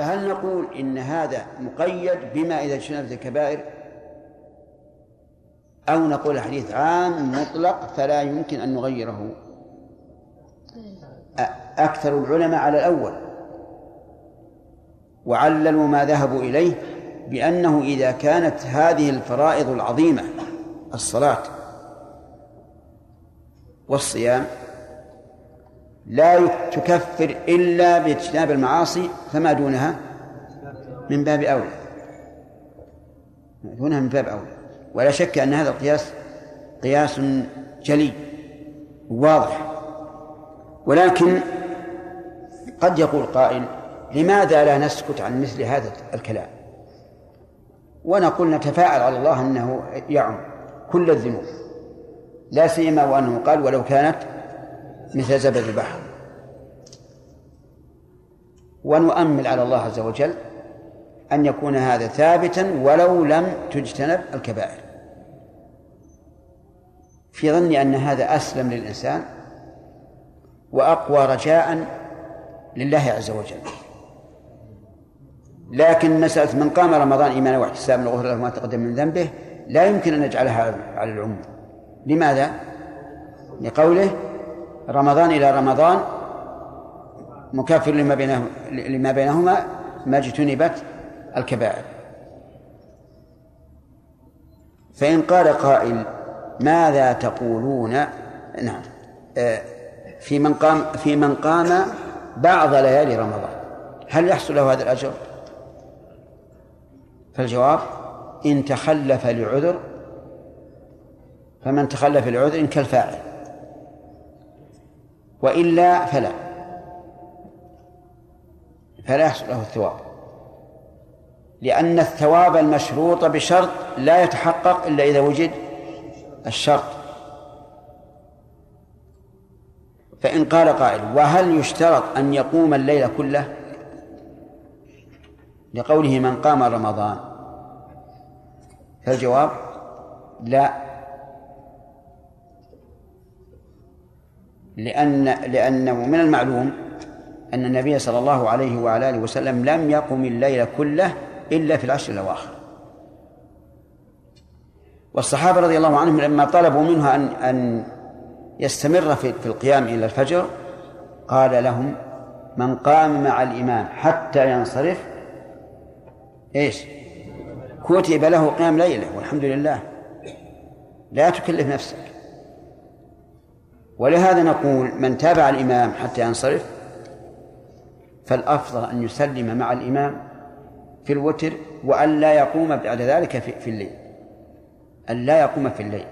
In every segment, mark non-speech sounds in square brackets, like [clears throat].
فهل نقول إن هذا مقيد بما إذا اجتنبت الكبائر؟ أو نقول الحديث عام مطلق فلا يمكن أن نغيره. أكثر العلماء على الأول. وعللوا ما ذهبوا إليه بأنه إذا كانت هذه الفرائض العظيمة الصلاة والصيام لا تكفر إلا باجتناب المعاصي فما دونها؟ من باب أولى. دونها من باب أولى. ولا شك أن هذا القياس قياس جلي واضح ولكن قد يقول قائل لماذا لا نسكت عن مثل هذا الكلام؟ ونقول نتفاعل على الله أنه يعم كل الذنوب. لا سيما وأنه قال ولو كانت مثل زبد البحر. ونؤمل على الله عز وجل أن يكون هذا ثابتا ولو لم تجتنب الكبائر. في ظني أن هذا أسلم للإنسان وأقوى رجاء لله عز وجل. لكن مسألة من قام رمضان إيمانا واحتسابا لغفر له ما تقدم من ذنبه لا يمكن أن نجعلها على العموم. لماذا؟ لقوله رمضان إلى رمضان مكافر لما بينه لما بينهما ما اجتنبت الكبائر. فإن قال قائل ماذا تقولون؟ نعم. آه، في من قام في من قام بعض ليالي رمضان. هل يحصل له هذا الأجر؟ فالجواب إن تخلف لعذر فمن تخلف لعذر كالفاعل. وإلا فلا. فلا يحصل له الثواب. لأن الثواب المشروط بشرط لا يتحقق إلا إذا وجد الشرط. فإن قال قائل وهل يشترط أن يقوم الليل كله؟ لقوله من قام رمضان. فالجواب لا. لأن لأنه من المعلوم أن النبي صلى الله عليه وعلى آله وسلم لم يقم الليل كله إلا في العشر الأواخر. والصحابة رضي الله عنهم لما طلبوا منه أن أن يستمر في في القيام إلى الفجر قال لهم من قام مع الإمام حتى ينصرف إيش؟ كتب له قيام ليلة والحمد لله. لا تكلف نفسك. ولهذا نقول من تابع الإمام حتى ينصرف فالأفضل أن يسلم مع الإمام في الوتر وأن لا يقوم بعد ذلك في الليل. أن لا يقوم في الليل.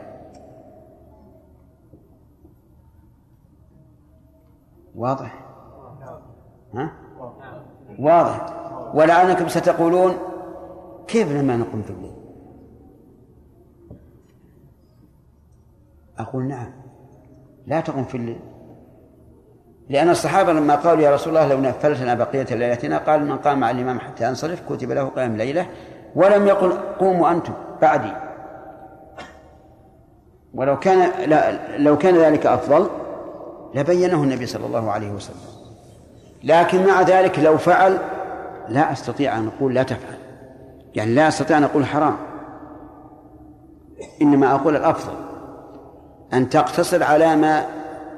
واضح؟ ها؟ واضح. ولعلكم ستقولون كيف لما نقوم في الليل؟ أقول نعم. لا تقم في الليل. لأن الصحابة لما قالوا يا رسول الله لو نفلت لنا بقية ليلتنا قال من قام مع الإمام حتى ينصرف كتب له قيام ليلة ولم يقل قوموا أنتم بعدي. ولو كان لا لو كان ذلك أفضل لبينه النبي صلى الله عليه وسلم. لكن مع ذلك لو فعل لا أستطيع أن أقول لا تفعل. يعني لا أستطيع أن أقول حرام. إنما أقول الأفضل. أن تقتصر على ما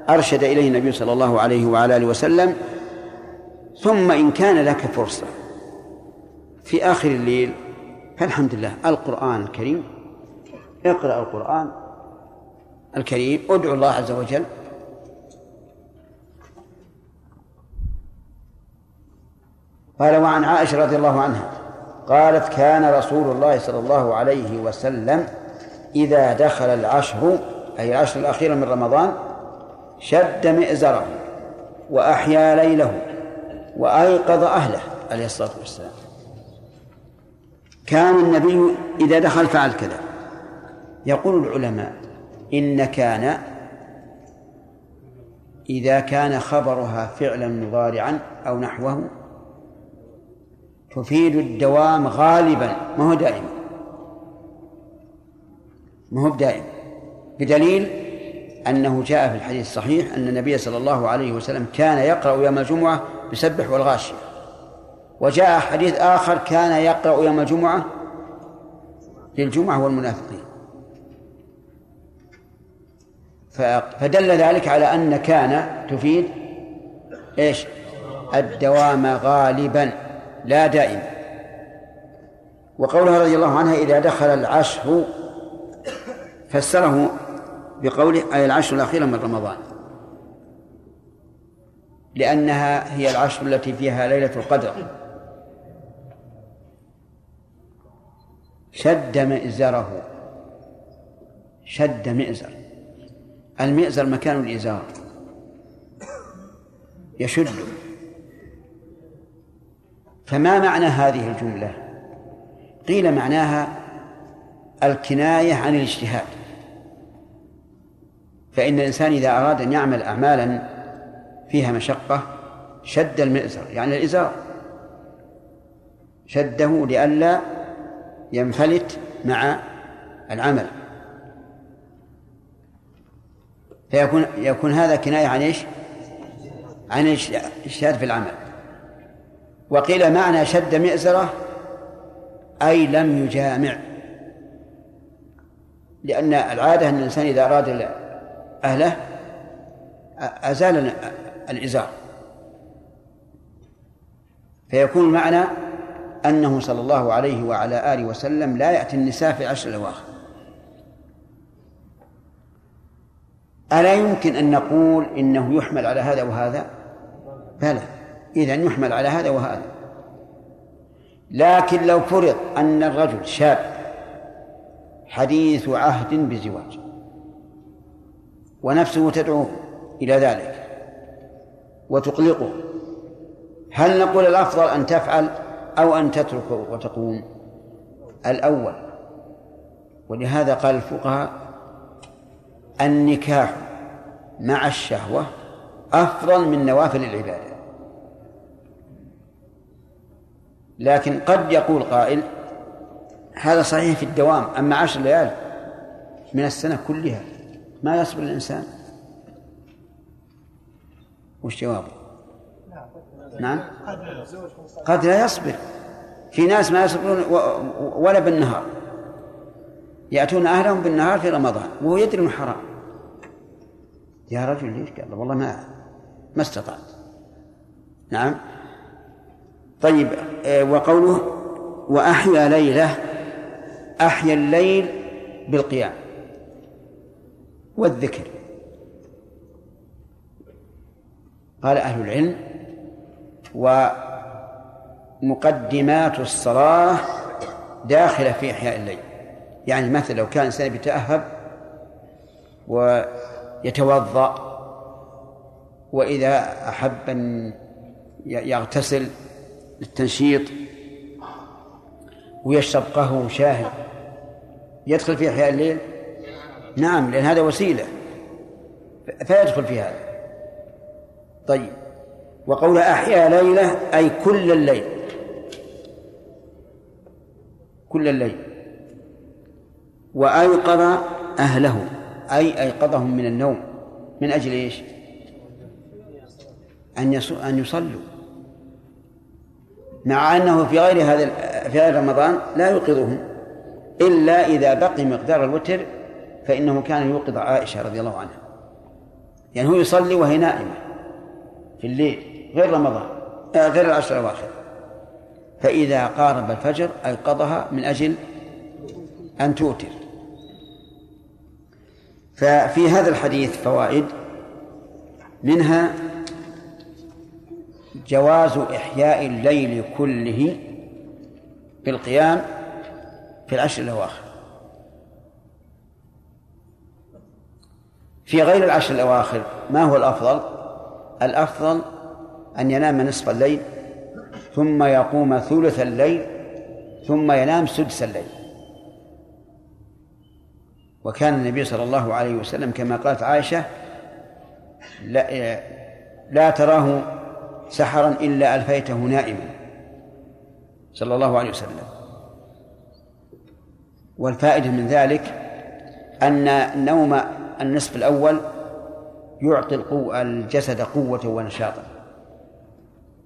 أرشد إليه النبي صلى الله عليه وعلى آله وسلم ثم إن كان لك فرصة في آخر الليل فالحمد لله القرآن الكريم اقرأ القرآن الكريم ادعو الله عز وجل. قال وعن عائشة رضي الله عنها قالت كان رسول الله صلى الله عليه وسلم إذا دخل العشر أي العشر الأخيرة من رمضان شد مئزره وأحيا ليله وأيقظ أهله عليه الصلاة والسلام. كان النبي إذا دخل فعل كذا. يقول العلماء إن كان إذا كان خبرها فعلا مضارعا أو نحوه تفيد الدوام غالبا ما هو دائما. ما هو دائما بدليل أنه جاء في الحديث الصحيح أن النبي صلى الله عليه وسلم كان يقرأ يوم الجمعة بسبح والغاشية. وجاء حديث آخر كان يقرأ يوم الجمعة للجمعة والمنافقين. فدل ذلك على أن كان تفيد إيش؟ الدوام غالبا لا دائما. وقولها رضي الله عنها إذا دخل العشر فسره بقوله أي العشر الأخيرة من رمضان. لأنها هي العشر التي فيها ليلة القدر. شد مئزره. شد مئزر. المئزر مكان الإزار. يشد. فما معنى هذه الجملة؟ قيل معناها الكناية عن الاجتهاد. فإن الإنسان إذا أراد أن يعمل أعمالا فيها مشقة شد المئزر يعني الإزار. شده لئلا ينفلت مع العمل. فيكون يكون هذا كناية عن إيش؟ عن الاجتهاد في العمل. وقيل معنى شد مئزرة أي لم يجامع. لأن العادة أن الإنسان إذا أراد أهله أزال الإزار. فيكون المعنى أنه صلى الله عليه وعلى آله وسلم لا يأتي النساء في العشر الأواخر. ألا يمكن أن نقول إنه يحمل على هذا وهذا؟ بلى إذا يحمل على هذا وهذا. لكن لو فرض أن الرجل شاب حديث عهد بزواج. ونفسه تدعوه إلى ذلك وتقلقه. هل نقول الأفضل أن تفعل أو أن تترك وتقوم؟ الأول ولهذا قال الفقهاء النكاح مع الشهوة أفضل من نوافل العبادة. لكن قد يقول قائل هذا صحيح في الدوام أما عشر ليال من السنة كلها. ما يصبر الإنسان؟ وش جوابه؟ نعم؟ قد لا يصبر. في ناس ما يصبرون ولا بالنهار. يأتون أهلهم بالنهار في رمضان وهو يدري أنه حرام. يا رجل ليش قال؟ والله ما ما استطعت. نعم؟ طيب آه، وقوله وأحيا ليلة أحيا الليل بالقيام. والذكر. قال أهل العلم ومقدمات الصلاة داخلة في إحياء الليل. يعني مثلا لو كان إنسان يتأهب ويتوضأ وإذا أحب أن يغتسل للتنشيط ويشرب قهوة وشاهي يدخل في إحياء الليل؟ نعم لأن هذا وسيلة. فيدخل في هذا. طيب. وقول أحيا ليلة أي كل الليل. كل الليل. وأيقظ أهله. أي أيقظهم من النوم. من أجل إيش؟ أن أن يصلوا. مع أنه في غير هذا في غير رمضان لا يوقظهم. إلا إذا بقي مقدار الوتر فإنه كان يوقظ عائشة رضي الله عنها. يعني هو يصلي وهي نائمة في الليل غير رمضان آه غير العشر الأواخر. فإذا قارب الفجر أيقظها من أجل أن توتر. ففي هذا الحديث فوائد منها جواز إحياء الليل كله بالقيام في العشر الأواخر. في غير العشر الأواخر ما هو الأفضل؟ الأفضل أن ينام نصف الليل ثم يقوم ثلث الليل ثم ينام سدس الليل وكان النبي صلى الله عليه وسلم كما قالت عائشة لا, لا تراه سحرا إلا ألفيته نائما صلى الله عليه وسلم والفائدة من ذلك أن نوم النصف الأول يعطي القوة الجسد قوة ونشاطا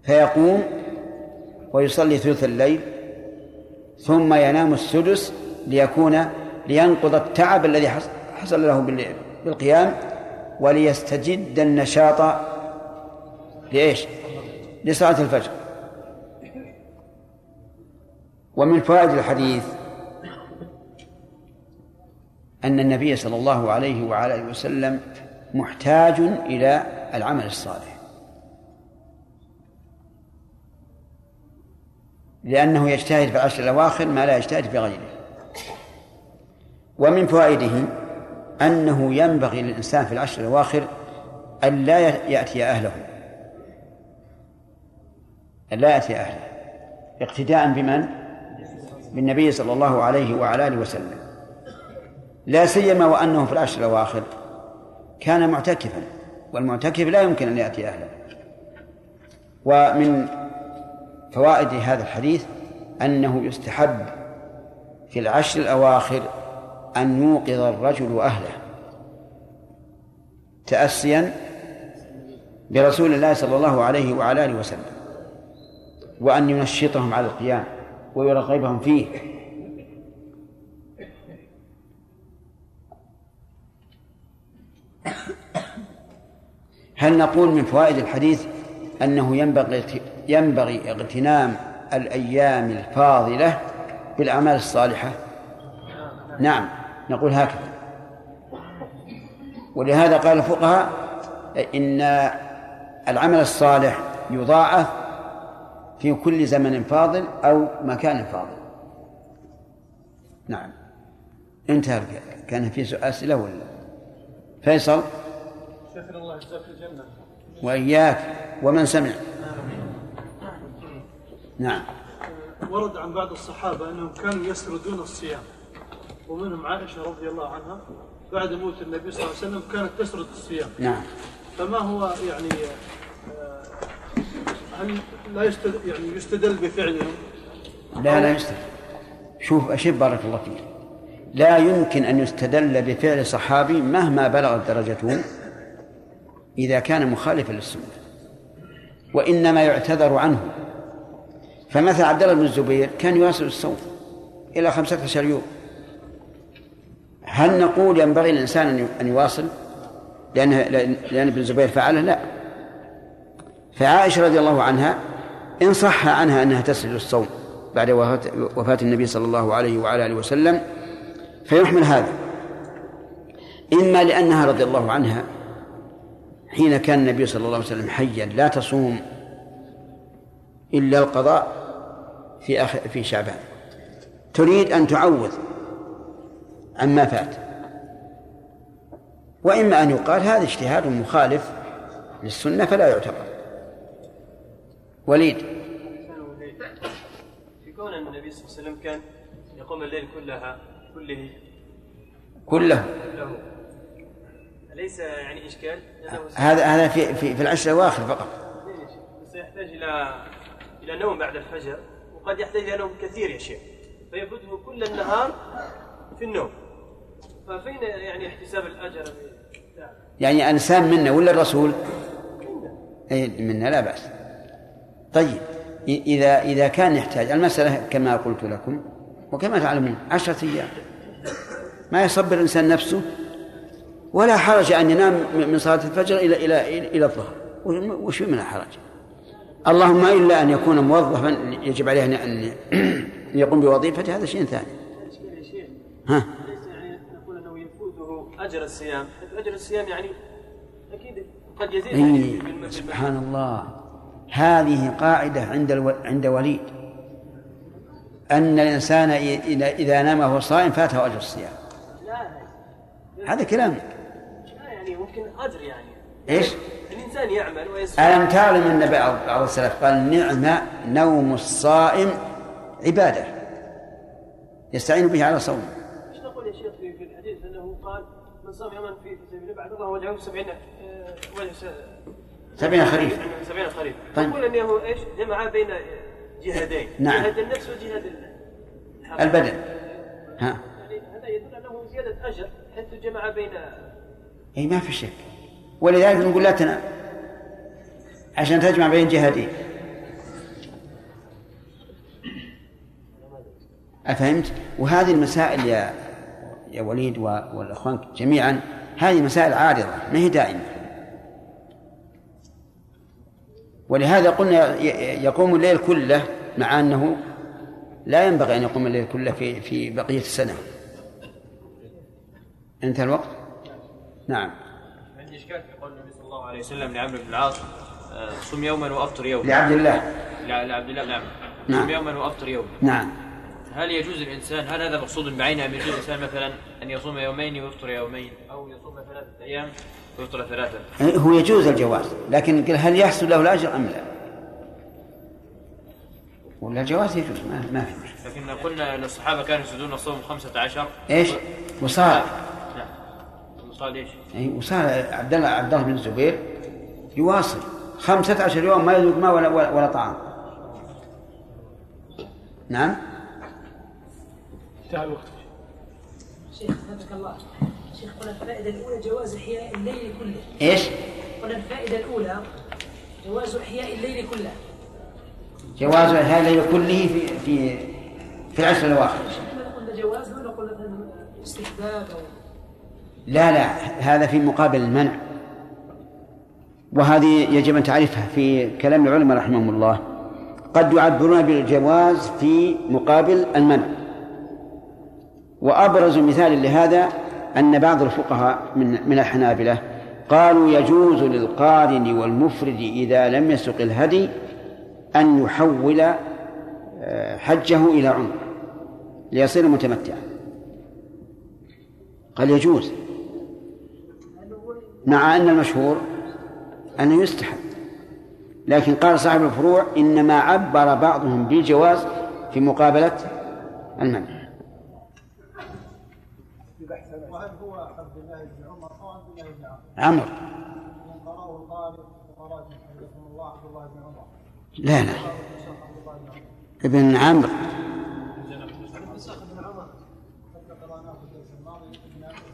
فيقوم ويصلي ثلث الليل ثم ينام السدس ليكون لينقض التعب الذي حصل له بالقيام وليستجد النشاط لإيش؟ لصلاة الفجر ومن فوائد الحديث أن النبي صلى الله عليه وعلى آله وسلم محتاج إلى العمل الصالح. لأنه يجتهد في العشر الأواخر ما لا يجتهد في غيره. ومن فوائده أنه ينبغي للإنسان في العشر الأواخر أن لا يأتي أهله. أن لا يأتي أهله. اقتداء بمن؟ بالنبي صلى الله عليه وعلى آله وسلم. لا سيما وأنه في العشر الأواخر كان معتكفا والمعتكف لا يمكن أن يأتي أهله ومن فوائد هذا الحديث أنه يستحب في العشر الأواخر أن يوقظ الرجل أهله تأسيا برسول الله صلى الله عليه وعلى آله وسلم وأن ينشطهم على القيام ويرغبهم فيه. هل نقول من فوائد الحديث أنه ينبغي ينبغي اغتنام الأيام الفاضلة بالأعمال الصالحة؟ نعم نقول هكذا. ولهذا قال الفقهاء إن العمل الصالح يضاعف في كل زمن فاضل أو مكان فاضل. نعم. انتهى كان في أسئلة ولا؟ فيصل؟ شكر الله جزاك الجنة. وإياك. ومن سمع؟ نعم. ورد عن بعض الصحابة أنهم كانوا يسردون الصيام ومنهم عائشة رضي الله عنها بعد موت النبي صلى الله عليه وسلم كانت تسرد الصيام. نعم. فما هو يعني آه، هل لا يستدل يعني يستدل بفعلهم؟ لا لا يستدل. شوف أشب بارك الله فيك. لا يمكن أن يستدل بفعل صحابي مهما بلغت درجته إذا كان مخالفا للسنة وإنما يعتذر عنه. فمثل عبد الله بن الزبير كان يواصل الصوم إلى خمسة عشر يوم. هل نقول ينبغي للإنسان أن يواصل؟ لأن لأن ابن الزبير فعله لا. فعائشة رضي الله عنها إن صح عنها أنها تسجد الصوم بعد وفاة النبي صلى الله عليه وعلى آله وسلم فيحمل هذا. إما لأنها رضي الله عنها حين كان النبي صلى الله عليه وسلم حيا لا تصوم إلا القضاء في آخر في شعبان. تريد أن تعوض عما فات. وإما أن يقال هذا اجتهاد مخالف للسنة فلا يعتبر. وليد. في كون النبي صلى الله عليه وسلم كان يقوم الليل كلها كله؟ كله. كله. أليس يعني إشكال؟ هذا هذا في في, في العشر الأواخر فقط. بس يحتاج إلى إلى نوم بعد الفجر وقد يحتاج إلى نوم كثير يا شيخ. فيفوته كل النهار في النوم. ففين يعني احتساب الأجر يعني أنسان منا ولا الرسول؟ أي منا لا بأس. طيب إذا إذا كان يحتاج المسألة كما قلت لكم وكما تعلمون عشرة أيام ما يصبر الإنسان نفسه ولا حرج أن ينام من صلاة الفجر إلى إلى إلى الظهر وش من الحرج؟ اللهم إلا أن يكون موظفا يجب عليه أن [clears throat] يقوم بوظيفته هذا شيء ثاني. ها؟ نقول أنه يفوته أجر الصيام، أجر الصيام يعني أكيد قد يزيد سبحان الله هذه قاعدة عند ألو... عند وليد أن الإنسان إذا نام وهو صائم فاته أجر الصيام. لا هذا كلام. يعني ممكن أجر يعني. إيش؟ الإنسان يعمل ألم تعلم أن بعض السلف قال نعم نوم الصائم عبادة. يستعين به على صوم. إيش نقول يا شيخ في الحديث أنه الله من صام يوما في سبيل بعد الله وجهه سبعين سبعين خريف. سبعين خريف. طيب. نقول أنه إيش؟ جمع بين جهادين نعم. جهاد النفس وجهاد البدن. ها. يعني هذا يدل أنه زيادة أجر حيث جمع بين إي ما في شك. ولذلك نقول لا تنام. عشان تجمع بين جهادين أفهمت؟ وهذه المسائل يا يا وليد والإخوان جميعا هذه مسائل عارضة ما هي دائمة. ولهذا قلنا يقوم الليل كله مع أنه لا ينبغي أن يقوم الليل كله في في بقية السنة. انتهى الوقت؟ نعم. عندي إشكال في قول النبي صلى الله عليه وسلم لعمرو بن العاص آه، صم يوما وأفطر يوما. لعبد الله. لعبد الله نعم. نعم. صم يوما وأفطر يوما. نعم. هل يجوز الإنسان هل هذا مقصود بعينه أم يجوز الإنسان مثلا أن يصوم يومين ويفطر يومين؟ أو يصوم ثلاثة أيام ثلاثة. هو يجوز الجواز لكن هل يحصل له الأجر أم لا؟ ولا الجواز يجوز ما, ما في لكن قلنا أن الصحابة كانوا يسجدون الصوم خمسة عشر إيش؟ وصار. نعم. وصال إيش؟ أي وصار عبد الله عبد الله بن الزبير يواصل. خمسة عشر يوم ما يذوق ماء ولا, ولا, ولا طعام. نعم؟ انتهى الوقت. شيخ حفظك الله. شيخ قلنا الفائدة الأولى جواز إحياء الليل كله. إيش؟ قلنا الفائدة الأولى جواز إحياء الليل كله. جواز هذا الليل كله في في في العشر الأواخر. قلنا جواز ولا قلنا استحباب أو لا لا هذا في مقابل المنع. وهذه يجب أن تعرفها في كلام العلماء رحمهم الله. قد يعبرون بالجواز في مقابل المنع. وأبرز مثال لهذا أن بعض الفقهاء من من الحنابلة قالوا يجوز للقارن والمفرد إذا لم يسق الهدي أن يحول آه، حجه إلى عمر ليصير متمتعا. قال يجوز. مع أن المشهور أنه يستحب. لكن قال صاحب الفروع إنما عبر بعضهم بالجواز في مقابلة المنع. وهل هو عبد الله بن عمر أو عبد الله بن عمرو؟ عمرو من قرأه القارئ وقرأت حفظكم الله عبد الله بن عمر. لا لا. عمر. ابن عمرو.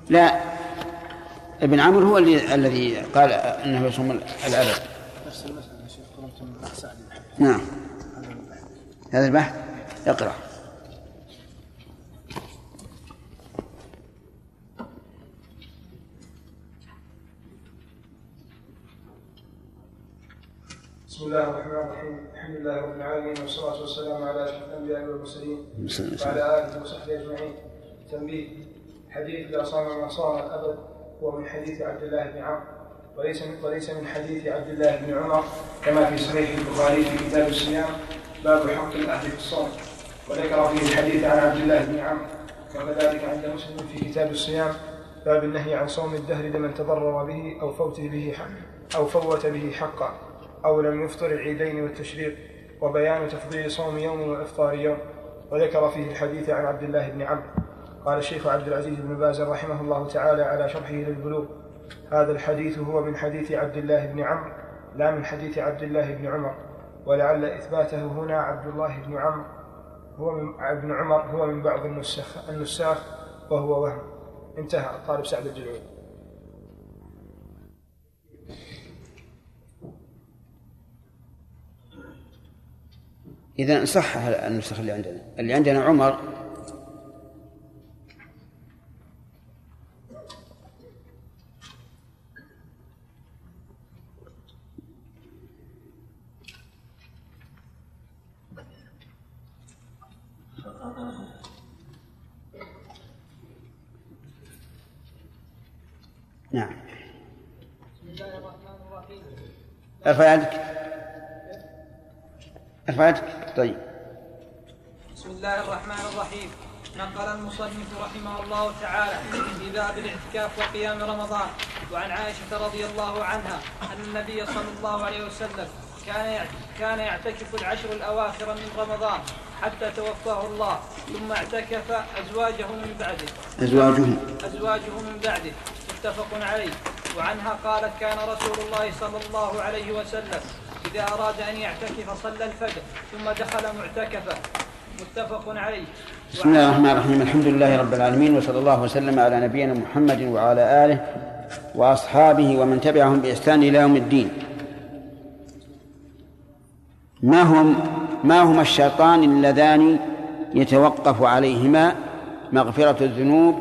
لا ابن عمرو هو اللي الذي قال إنه يصوم الابد نفس المسألة يا شيخ من سعد نعم. هذا البحث. اقرأ. بسم الله الرحمن الرحيم. الحمد لله رب العالمين والصلاة والسلام على أشرف الأنبياء والمرسلين وعلى آله وصحبه أجمعين. تنبيه حديث لا صام من صام الأبد هو من حديث عبد الله بن عمرو وليس من وليس من حديث عبد الله بن عمر كما في صحيح البخاري في كتاب الصيام باب حق الأهل في الصوم. وذكر فيه الحديث عن عبد الله بن عمرو وكذلك عند مسلم في كتاب الصيام باب النهي عن صوم الدهر لمن تضرر به أو فوت به حق أو فوت به حقا. أو لم يفطر العيدين والتشريق وبيان تفضيل صوم يوم وإفطار يوم وذكر فيه الحديث عن عبد الله بن عمرو. قال الشيخ عبد العزيز بن باز رحمه الله تعالى على شرحه للبلوغ هذا الحديث هو من حديث عبد الله بن عمرو لا من حديث عبد الله بن عمر. ولعل إثباته هنا عبد الله بن عمرو هو من ابن عمر هو من بعض النساخ النساخ وهو وهم. انتهى. طالب سعد الجلعي إذا صح النسخ اللي عندنا. اللي عندنا عمر. نعم. ارفع يدك يدك طيب. بسم الله الرحمن الرحيم. نقل المصنف رحمه الله تعالى في باب الاعتكاف وقيام رمضان وعن عائشة رضي الله عنها أن النبي صلى الله عليه وسلم كان كان يعتكف العشر الأواخر من رمضان حتى توفاه الله ثم اعتكف أزواجه من بعده. ازواجهم أزواجه من بعده. متفق عليه. وعنها قالت كان رسول الله صلى الله عليه وسلم إذا أراد أن يعتكف صلى الفجر ثم دخل معتكفا. متفق عليه. بسم الله الرحمن الرحيم. الحمد لله رب العالمين وصلى الله وسلم على نبينا محمد وعلى آله وأصحابه ومن تبعهم بإحسان إلى يوم الدين. ما هم ما هما الشيطان اللذان يتوقف عليهما مغفرة الذنوب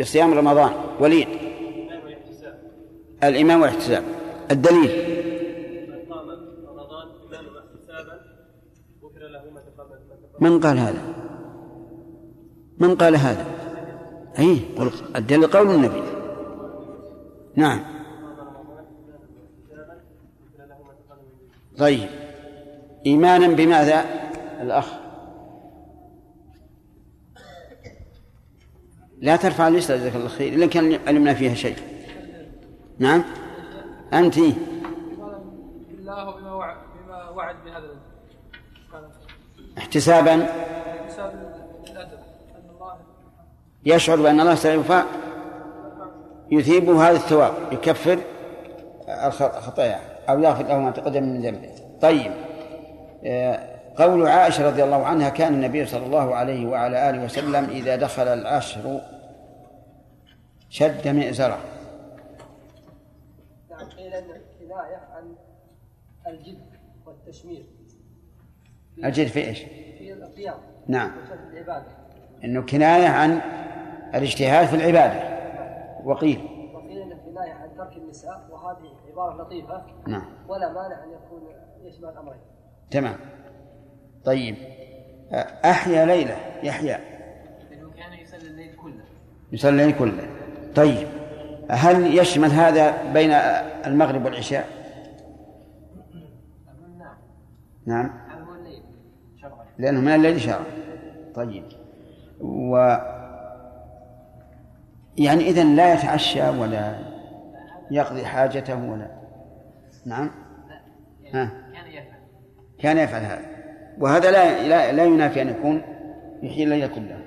بصيام رمضان؟ وليد. الإمام والاحتساب. الدليل من قام رمضان ايمانا واحتسابا غفر له ما تقدم ما تقدم من قال هذا؟ من قال هذا؟ أي الدليل قول النبي. نعم. طيب. إيمانا بماذا؟ الأخ. لا ترفع اللسة جزاك الله خير إلا كان علمنا فيها شيء. نعم. أنت. بالله وبما وعد بما وعد بهذا احتسابا. يشعر بأن الله سيف يثيبه هذا الثواب يكفر خطاياه أو يغفر له ما تقدم من ذنبه. طيب آه، قول عائشة رضي الله عنها كان النبي صلى الله عليه وعلى آله وسلم إذا دخل العشر شد مئزرة. قيل ان كنايه عن الجد والتشمير. الجد في إيش؟ في القيام. نعم. وشد العبادة. إنه كناية عن الاجتهاد في العبادة. وقيل. وقيل إنه كناية عن ترك النساء وهذه عبارة لطيفة. نعم. ولا مانع أن يكون يشمل الأمرين. تمام. طيب. أحيا ليلة. يحيى. إنه كان يصلي الليل كله. يصلي الليل كله. طيب. هل يشمل هذا بين المغرب والعشاء؟ نعم. نعم هذا هو الليل شرعا لأنه من الليل شرع طيب. و يعني إذا لا يتعشى ولا يقضي حاجته ولا نعم. ها. كان يفعل هذا. وهذا لا لا, لا ينافي أن يكون يحيي الليل كله.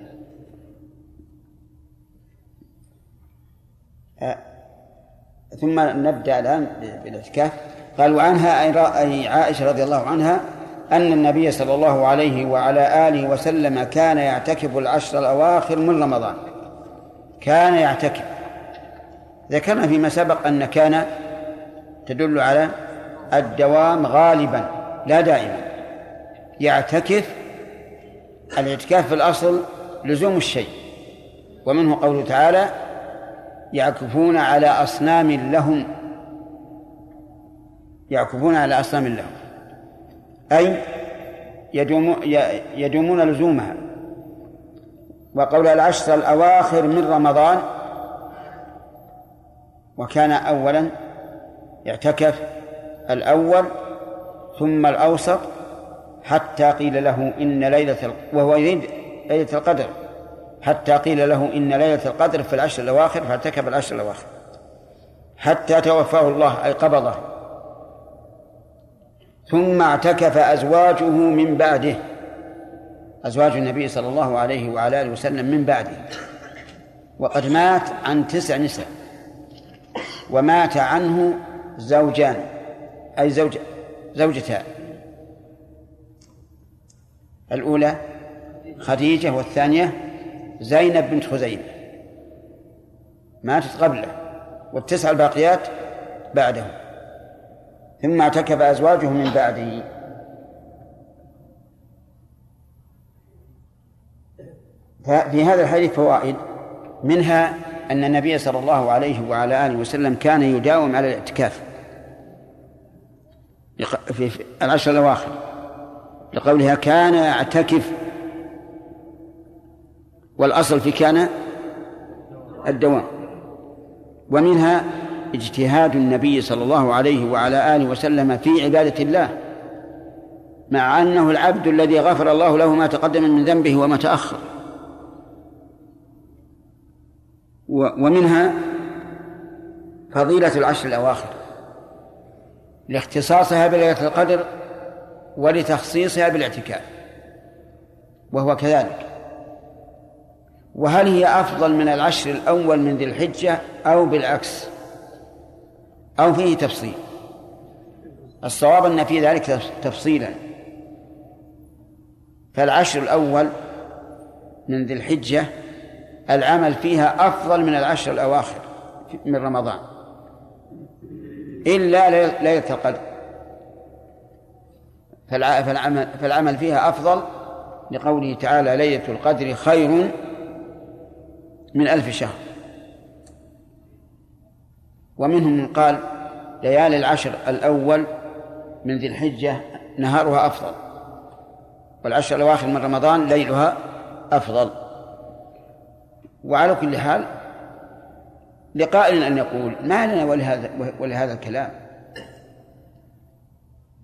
ثم نبدأ الآن بالإعتكاف. قال وعنها أي عائشة رضي الله عنها أن النبي صلى الله عليه وعلى آله وسلم كان يعتكف العشر الأواخر من رمضان. كان يعتكف. ذكرنا فيما سبق أن كان تدل على الدوام غالبا لا دائما. يعتكف الاعتكاف في الأصل لزوم الشيء ومنه قوله تعالى يعكفون على أصنام لهم. يعكفون على أصنام لهم. أي يدوم يدومون لزومها. وقول العشر الأواخر من رمضان وكان أولا اعتكف الأول ثم الأوسط حتى قيل له إن ليلة وهو يريد ليلة القدر. حتى قيل له إن ليلة القدر في العشر الأواخر فارتكب العشر الأواخر. حتى توفاه الله أي قبضه. ثم اعتكف أزواجه من بعده. أزواج النبي صلى الله عليه وعلى آله وسلم من بعده. وقد مات عن تسع نساء. ومات عنه زوجان. أي زوج زوجتان. الأولى خديجة والثانية زينب بنت خزيمة. ماتت قبله. والتسع الباقيات بعده. ثم اعتكف أزواجه من بعده. ففي هذا الحديث فوائد. منها أن النبي صلى الله عليه وعلى آله وسلم كان يداوم على الاعتكاف. في العشر الأواخر. لقولها كان يعتكف والأصل في كان الدوام. ومنها اجتهاد النبي صلى الله عليه وعلى آله وسلم في عبادة الله مع أنه العبد الذي غفر الله له ما تقدم من ذنبه وما تأخر. ومنها فضيلة العشر الأواخر لاختصاصها بليلة القدر ولتخصيصها بالاعتكاف وهو كذلك. وهل هي أفضل من العشر الأول من ذي الحجة أو بالعكس؟ أو فيه تفصيل. الصواب أن في ذلك تفصيلا. فالعشر الأول من ذي الحجة العمل فيها أفضل من العشر الأواخر من رمضان. إلا ليلة القدر. فالع- فالعمل, فالعمل فيها أفضل لقوله تعالى ليلة القدر خير من ألف شهر. ومنهم من قال ليالي العشر الأول من ذي الحجة نهارها أفضل والعشر الأواخر من رمضان ليلها أفضل. وعلى كل حال لقائل أن يقول ما لنا ولهذا, ولهذا الكلام.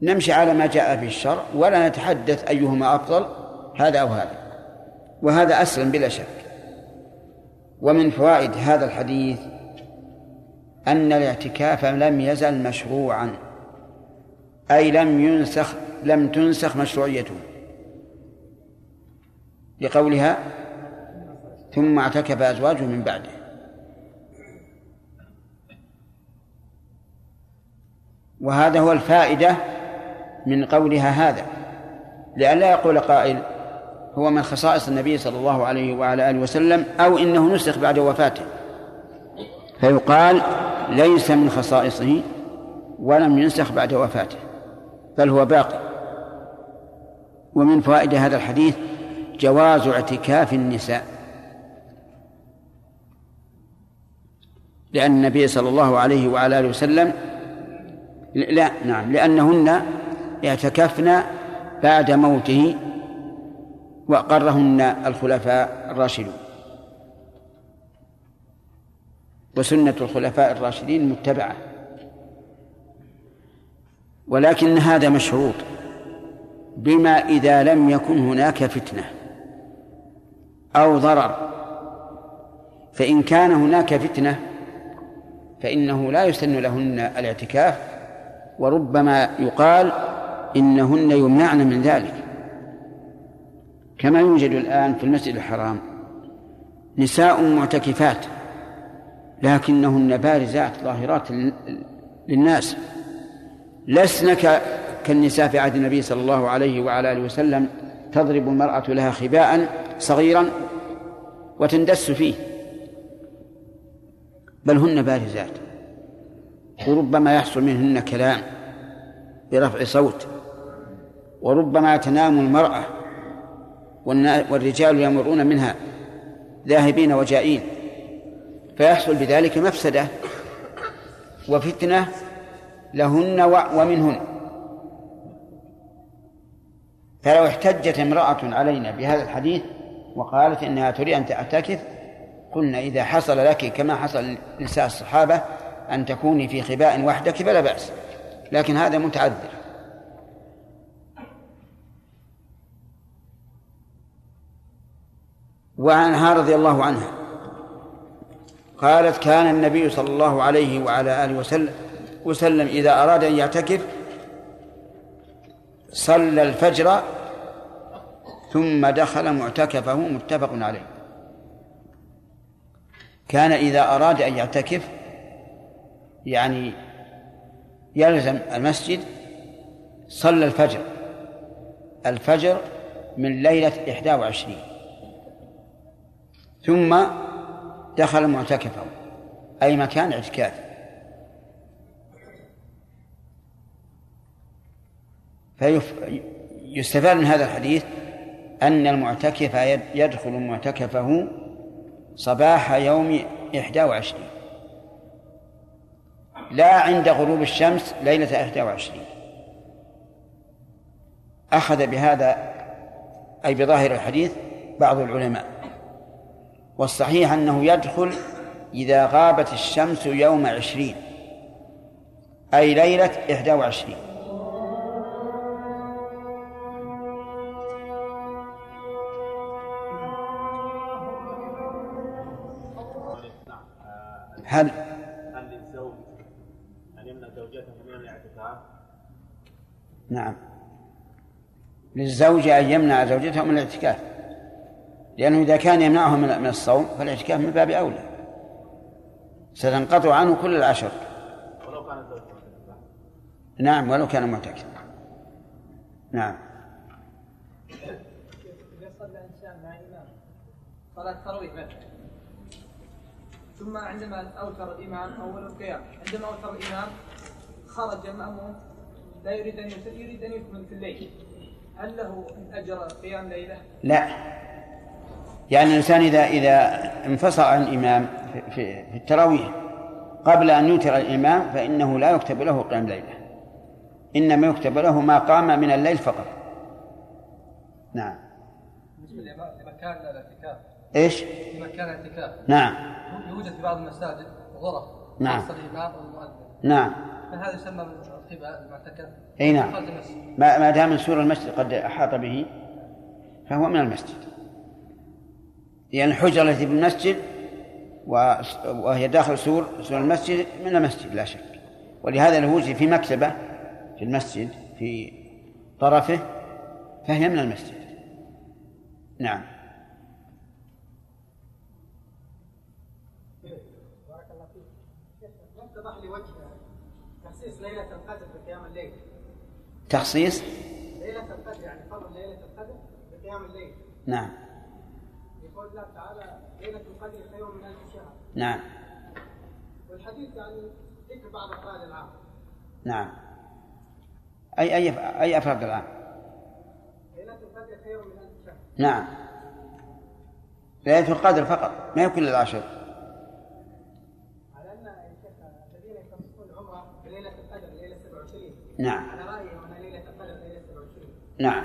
نمشي على ما جاء في الشرع ولا نتحدث أيهما أفضل هذا أو هذا. وهذا أسلم بلا شك. ومن فوائد هذا الحديث أن الاعتكاف لم يزل مشروعا أي لم ينسخ لم تنسخ مشروعيته. لقولها ثم اعتكف أزواجه من بعده. وهذا هو الفائدة من قولها هذا. لئلا لا يقول قائل هو من خصائص النبي صلى الله عليه وعلى آله وسلم أو إنه نسخ بعد وفاته. فيقال ليس من خصائصه ولم ينسخ بعد وفاته بل هو باقي. ومن فوائد هذا الحديث جواز اعتكاف النساء لأن النبي صلى الله عليه وعلى آله وسلم لا نعم لأنهن اعتكفن بعد موته وأقرهن الخلفاء الراشدون. وسنة الخلفاء الراشدين متبعة. ولكن هذا مشروط بما إذا لم يكن هناك فتنة أو ضرر. فإن كان هناك فتنة فإنه لا يسن لهن الاعتكاف وربما يقال إنهن يمنعن من ذلك. كما يوجد الآن في المسجد الحرام نساء معتكفات لكنهن بارزات ظاهرات للناس. لسن كالنساء في عهد النبي صلى الله عليه وعلى آله وسلم تضرب المرأة لها خباء صغيرا وتندس فيه. بل هن بارزات. وربما يحصل منهن كلام برفع صوت وربما تنام المرأة والرجال يمرون منها ذاهبين وجائين. فيحصل بذلك مفسدة. وفتنة لهن ومنهن. فلو احتجت امرأة علينا بهذا الحديث وقالت إنها تريد أن تعتكف قلنا إذا حصل لك كما حصل لنساء الصحابة أن تكوني في خباء وحدك فلا بأس. لكن هذا متعذر. وعنها رضي الله عنها. قالت كان النبي صلى الله عليه وعلى آله وسلم وسلم إذا أراد أن يعتكف صلى الفجر ثم دخل معتكفه متفق عليه. كان إذا أراد أن يعتكف يعني يلزم المسجد صلى الفجر. الفجر من ليلة إحدى وعشرين. ثم دخل معتكفه أي مكان اعتكاف. فيستفاد من هذا الحديث أن المعتكف يدخل معتكفه صباح يوم إحدى وعشرين. لا عند غروب الشمس ليلة إحدى وعشرين. أخذ بهذا أي بظاهر الحديث بعض العلماء. والصحيح أنه يدخل إذا غابت الشمس يوم عشرين أي ليلة إحدى وعشرين. هل هل للزوج أن يمنع زوجته من الاعتكاف؟ نعم. للزوج أن يمنع زوجته من الاعتكاف. لأنه إذا كان يمنعه من الصوم فالإعتكاف من باب أولى. ستنقطع عنه كل العشر. ولو كان نعم. ولو كان معتكفا نعم صلاة التراويح مثلا ثم عندما أوتر الإمام أول القيام عندما أوتر الإمام خرج المأموم لا يريد أن يريد أن يكمل في الليل. هل له أجر قيام ليلة؟ لا. يعني الإنسان إذا إذا انفصل عن الإمام في, في, التراويح قبل أن يوتر الإمام فإنه لا يكتب له قيام ليلة إنما يكتب له ما قام من الليل فقط نعم بالنسبة لمكان الاعتكاف إيش؟ في مكان الاعتكاف نعم يوجد في بعض المساجد غرف نعم. والمؤذن نعم هل هذا يسمى الخباء المعتكف؟ إي نعم. ما ما دام سور المسجد قد أحاط به فهو من المسجد لأن الحجره التي بالمسجد و- وهي داخل سور سور المسجد من المسجد لا شك ولهذا لو وجد في مكتبة في المسجد في طرفه فهي من المسجد نعم بارك الله فيك. يتضح لي وجه تخصيص ليلة القدر بقيام الليل. تخصيص ليلة القدر يعني فضل ليلة القدر بقيام الليل. نعم يقول الله تعالى ليلة القدر خير من ألف شهر. نعم. والحديث يعني ذكر بعض أفراد العام. نعم. أي أي أي أفراد الآن ليلة القدر خير من ألف شهر. نعم. ليلة القدر فقط ما هي كل العشر على أن الذين يخصصون العمرة بليلة القدر ليلة 27 نعم. على رأيهم أن ليلة القدر ليلة 27 نعم.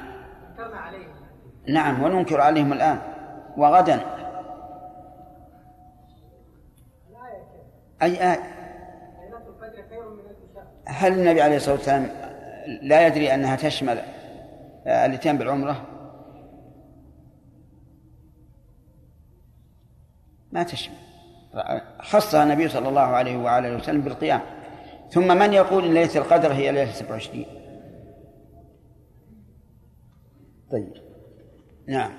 أنكرنا عليهم. نعم وننكر عليهم الآن. وغدا. أي آية. هل النبي عليه الصلاة والسلام لا يدري أنها تشمل الاتيان بالعمرة؟ ما تشمل. خصها النبي صلى الله عليه وعلى وسلم بالقيام. ثم من يقول إن ليلة القدر هي ليلة 27 طيب. نعم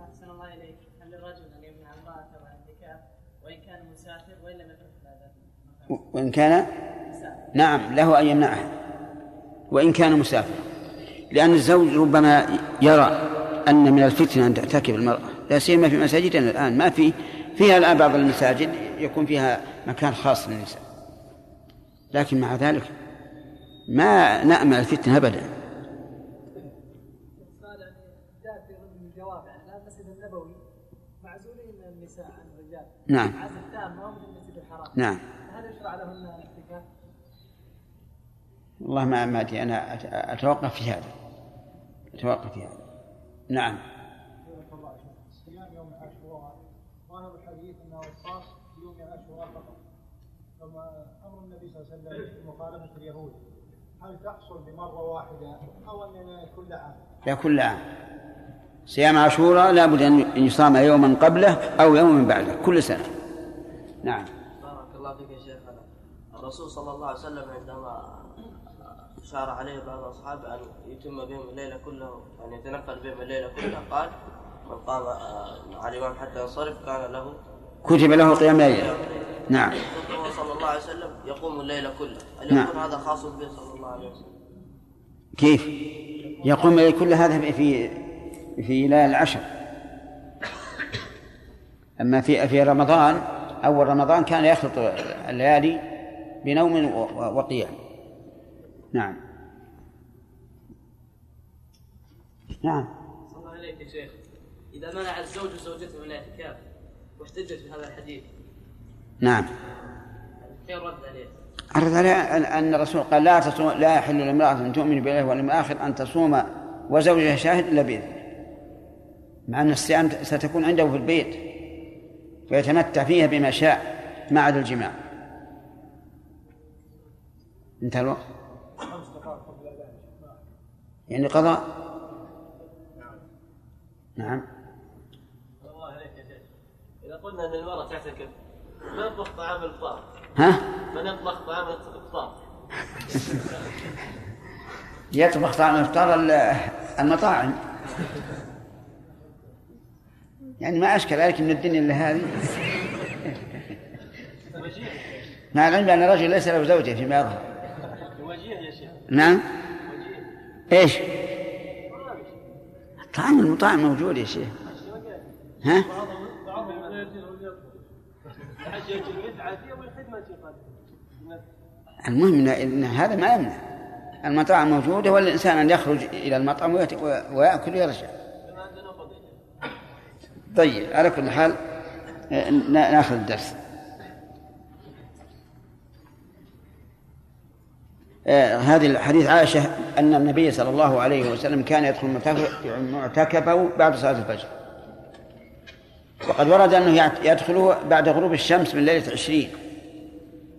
أحسن الله إليك هل للرجل أن يمنع امرأته عن الاعتكاف وإن كان مسافر وإن لم يكن في هذا المكان؟ وإن كان نعم له أن يمنعها. وإن كان مسافرا. لأن الزوج ربما يرى أن من الفتنة أن تعتكف المرأة. لا سيما في مساجدنا الآن. ما في فيها الآن بعض المساجد يكون فيها مكان خاص للنساء. لكن مع ذلك ما نأمل الفتنة أبدا. قال يعني جاء في ضمن الجواب يعني لا المسجد النبوي معزولين النساء عن الرجال نعم. عزل تام ما هو مثل المسجد الحرام نعم هل يشرع لهن الاعتكاف؟ والله ما ما أدري أنا أت- أتوقف في هذا. أتوقف في هذا. نعم. هل تحصل بمره واحدة أو اننا كل عام؟ لا كل عام. صيام عاشوراء لابد أن يصام يوما قبله أو يوما بعده كل سنة. نعم. بارك الله فيك يا شيخنا. الرسول صلى الله عليه وسلم عندما أشار عليه بعض أصحابه أن يتم بهم الليلة كله أن يتنقل بهم الليلة كلها. قال من قام آه، مع الإمام حتى ينصرف كان له كتب له قيام ليلة. نعم. وهو صلى الله عليه وسلم يقوم الليل كله هل نعم. يكون هذا خاص به صلى الله عليه وسلم؟ كيف؟ يقوم الليل كل هذا في في ليالي العشر. أما في في رمضان أول رمضان كان يخلط الليالي بنوم وقيام. نعم. نعم. صلى الله عليك يا شيخ. إذا منع الزوج زوجته من الاعتكاف واحتجت بهذا الحديث. نعم. كيف رد عليه؟ عرض عليه أن الرسول قال لا تصوم لا يحل لامرأة أن تؤمن بالله واليوم الآخر أن تصوم وزوجها شاهد إلا بإذنه. مع أن الصيام ستكون عنده في البيت فيتمتع فيها بما شاء ما عدا الجماع. انتهى الوقت خمس دقائق قبل الاذان يعني قضاء. نعم. الله عليك يا شيخ. إذا قلنا إن المرأة تعتكف ما يطبخ طعام الافطار ها؟ من يطبخ طعام الافطار يطبخ طعام الافطار ال- المطاعم. يعني ما اشكل عليك من الدنيا إلا هذه. مع العلم أن الرجل ليس له زوجة فيما يظهر. وجيه يا شيخ. نعم. إيش؟ طعام المطاعم موجود يا شيخ. ها؟ ان المهم ان هذا ما يمنع. المطاعم موجودة والإنسان أن يخرج إلى المطعم ويأكل ويرجع. طيب على كل حال نا- ناخذ الدرس. هذه حديث عائشة أن النبي صلى الله عليه وسلم كان يدخل معتكفه بعد صلاة الفجر. وقد ورد أنه يدخله بعد غروب الشمس من ليلة عشرين.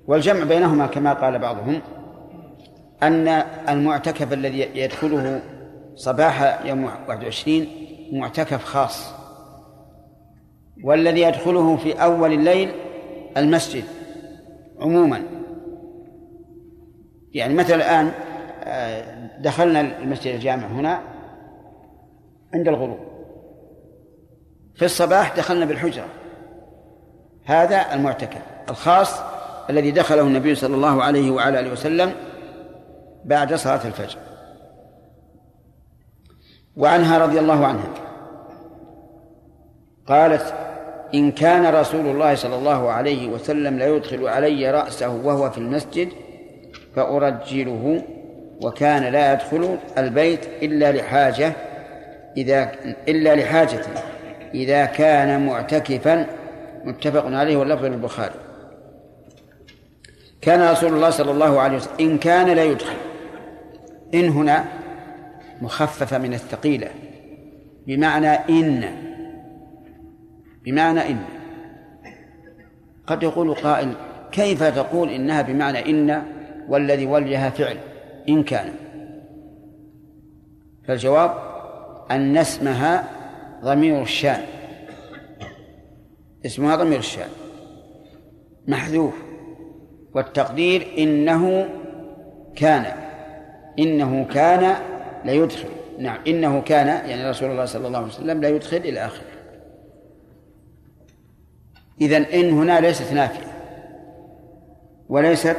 والجمع بينهما كما قال بعضهم أن المعتكف الذي يدخله صباح يوم 21 معتكف خاص. والذي يدخله في أول الليل المسجد عموما. يعني مثلا الآن آه، دخلنا المسجد الجامع هنا عند الغروب. في الصباح دخلنا بالحجرة. هذا المعتكف الخاص الذي دخله النبي صلى الله عليه وعلى آله وسلم بعد صلاة الفجر. وعنها رضي الله عنها. قالت إن كان رسول الله صلى الله عليه وسلم لا يدخل علي رأسه وهو في المسجد فأرجله وكان لا يدخل البيت إلا لحاجة إذا إلا لحاجة إذا كان معتكفا متفق عليه واللفظ للبخاري. كان رسول الله صلى الله عليه وسلم إن كان لا يدخل إن هنا مخففة من الثقيلة بمعنى إن بمعنى إن. قد يقول قائل كيف تقول إنها بمعنى إن؟ والذي وليها فعل إن كان. فالجواب أن اسمها ضمير الشان. اسمها ضمير الشان. محذوف. والتقدير إنه كان. إنه كان لا يدخل. نعم إنه كان يعني رسول الله صلى الله عليه وسلم لا يدخل إلى آخره. إذا إن هنا ليست نافية وليست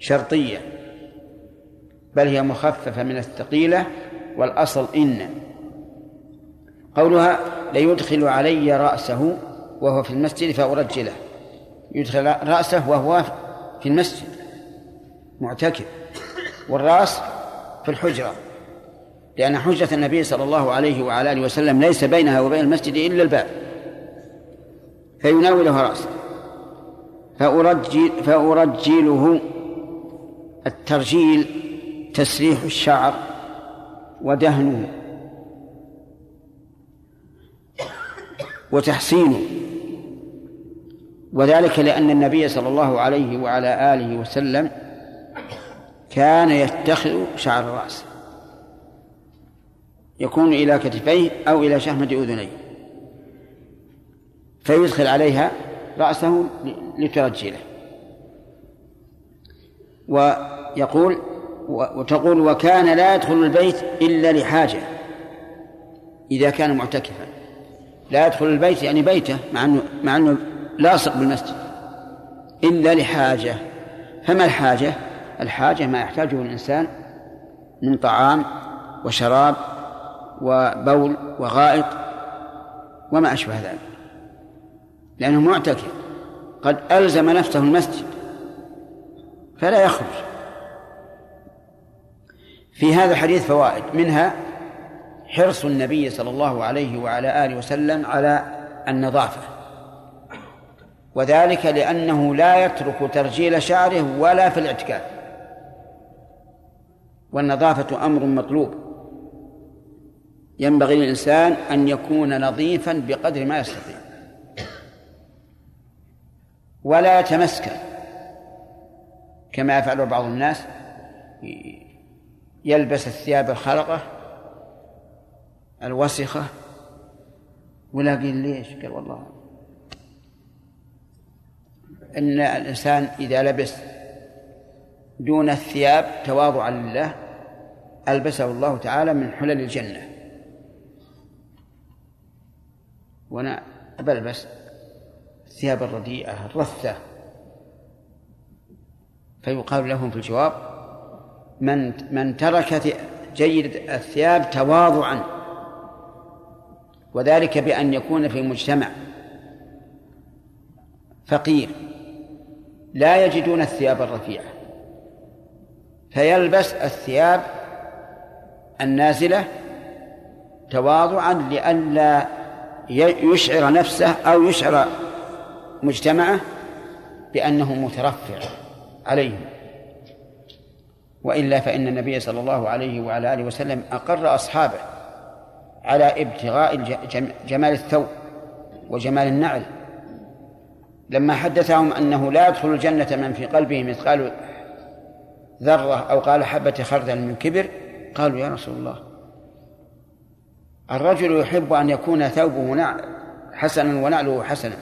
شرطية بل هي مخففة من الثقيلة والأصل إن. قولها ليدخل علي رأسه وهو في المسجد فأرجله. يدخل رأسه وهو في المسجد. معتكف. والرأس في الحجرة. لأن حجرة النبي صلى الله عليه وعلى آله وسلم ليس بينها وبين المسجد إلا الباب. فيناوله رأسه. فأرجل فأرجله الترجيل تسريح الشعر ودهنه وتحسينه وذلك لأن النبي صلى الله عليه وعلى آله وسلم كان يتخذ شعر الرأس. يكون إلى كتفيه أو إلى شحمة أذنيه. فيدخل عليها رأسه لترجله. ويقول وتقول وكان لا يدخل البيت إلا لحاجة إذا كان معتكفا. لا يدخل البيت يعني بيته مع أنه مع أنه لاصق بالمسجد. إلا لحاجة. فما الحاجة؟ الحاجة ما يحتاجه الإنسان من طعام وشراب وبول وغائط وما أشبه ذلك. لأنه معتكف. قد ألزم نفسه المسجد فلا يخرج. في هذا الحديث فوائد. منها حرص النبي صلى الله عليه وعلى آله وسلم على النظافة. وذلك لأنه لا يترك ترجيل شعره ولا في الاعتكاف. والنظافة أمر مطلوب. ينبغي للإنسان أن يكون نظيفا بقدر ما يستطيع. ولا يتمسكن. كما يفعل بعض الناس. يلبس الثياب الخلقة الوسخة. ولا قيل ليش؟ قال والله. إن الإنسان إذا لبس دون الثياب تواضعا لله ألبسه الله تعالى من حلل الجنة. وأنا بلبس الثياب الرديئة الرثة. فيقال لهم في الجواب من من ترك جيد الثياب تواضعا وذلك بأن يكون في مجتمع فقير لا يجدون الثياب الرفيعة فيلبس الثياب النازلة تواضعا لئلا يشعر نفسه أو يشعر مجتمعه بأنه مترفع عليهم. وإلا فإن النبي صلى الله عليه وعلى آله وسلم أقر أصحابه على ابتغاء جمال الثوب وجمال النعل. لما حدثهم أنه لا يدخل الجنة من في قلبه مثقال ذرة أو قال حبة خردل من كبر قالوا يا رسول الله الرجل يحب أن يكون ثوبه حسنا ونعله حسنا.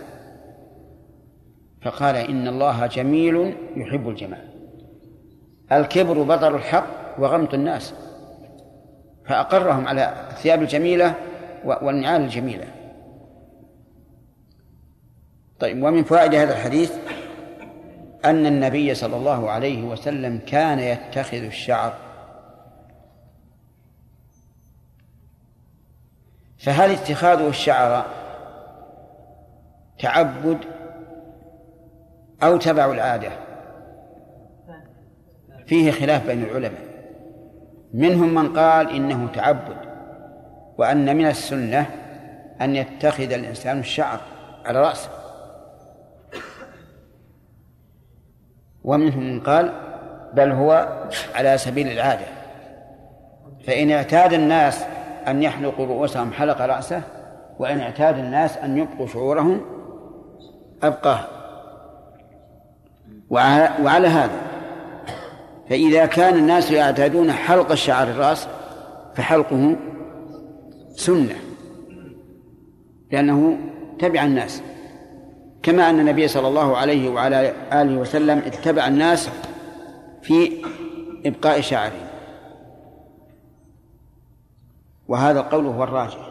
فقال إن الله جميل يحب الجمال. الكبر بطر الحق وغمط الناس فأقرهم على الثياب الجميلة والنعال الجميلة. طيب ومن فوائد هذا الحديث أن النبي صلى الله عليه وسلم كان يتخذ الشعر. فهل اتخاذه الشعر تعبد أو تبع العادة؟ فيه خلاف بين العلماء. منهم من قال إنه تعبد وأن من السنة أن يتخذ الإنسان الشعر على رأسه. ومنهم من قال بل هو على سبيل العادة. فإن اعتاد الناس أن يحلقوا رؤوسهم حلق رأسه وإن اعتاد الناس أن يبقوا شعورهم أبقاه. وعلى هذا فإذا كان الناس يعتادون حلق الشعر الرأس فحلقه سنة لأنه تبع الناس. كما أن النبي صلى الله عليه وعلى آله وسلم اتبع الناس في إبقاء شعره. وهذا القول هو الراجح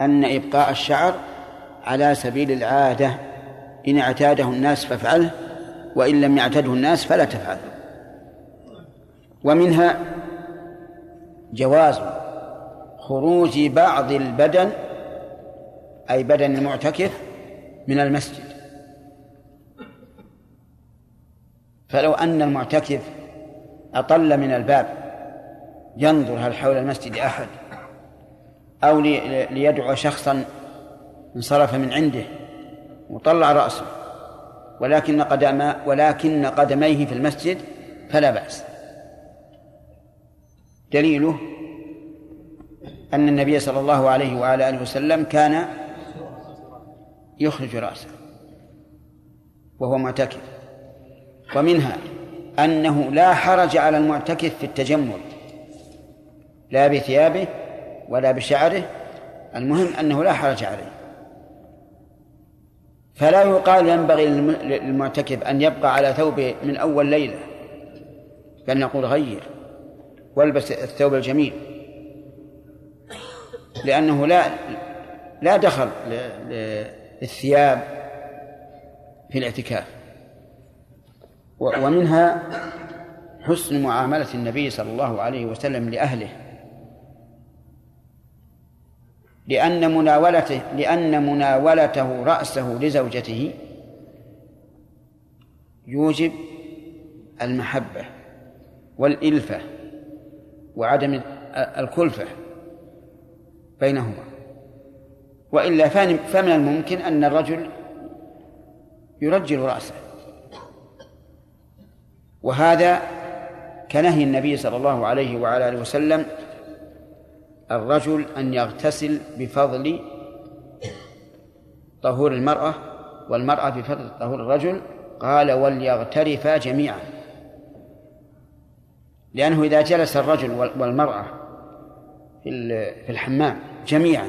أن إبقاء الشعر على سبيل العادة إن اعتاده الناس فافعله وإن لم يعتده الناس فلا تفعله. ومنها جواز خروج بعض البدن أي بدن المعتكف من المسجد. فلو أن المعتكف أطل من الباب ينظر هل حول المسجد أحد أو ليدعو شخصا انصرف من عنده وطلع رأسه ولكن قدم ولكن قدميه في المسجد فلا بأس. دليله أن النبي صلى الله عليه وعلى آله وسلم كان يخرج رأسه وهو معتكف. ومنها أنه لا حرج على المعتكف في التجمل لا بثيابه ولا بشعره المهم أنه لا حرج عليه. فلا يقال ينبغي للمعتكف أن يبقى على ثوبه من أول ليلة بل نقول غير. والبس الثوب الجميل. لأنه لا لا دخل للثياب في الاعتكاف. ومنها حسن معاملة النبي صلى الله عليه وسلم لأهله. لأن مناولته لأن مناولته رأسه لزوجته يوجب المحبة والإلفة. وعدم الكلفة بينهما. وإلا فمن الممكن أن الرجل يرجل رأسه. وهذا كنهي النبي صلى الله عليه وعلى آله وسلم الرجل أن يغتسل بفضل طهور المرأة والمرأة بفضل طهور الرجل. قال وليغترفا جميعا. لأنه إذا جلس الرجل والمرأة في الحمام جميعا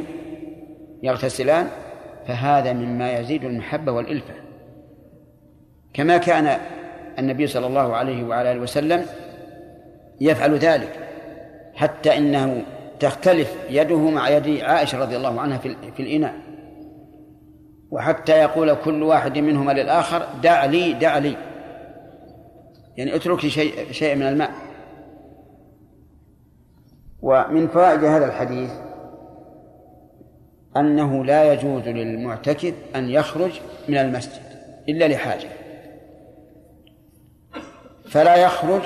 يغتسلان فهذا مما يزيد المحبة والإلفة. كما كان النبي صلى الله عليه وعلى آله وسلم يفعل ذلك حتى إنه تختلف يده مع يد عائشة رضي الله عنها في الإناء. وحتى يقول كل واحد منهما للآخر دع لي دع لي. يعني اترك شيء شيء من الماء. ومن فوائد هذا الحديث أنه لا يجوز للمعتكف أن يخرج من المسجد إلا لحاجة فلا يخرج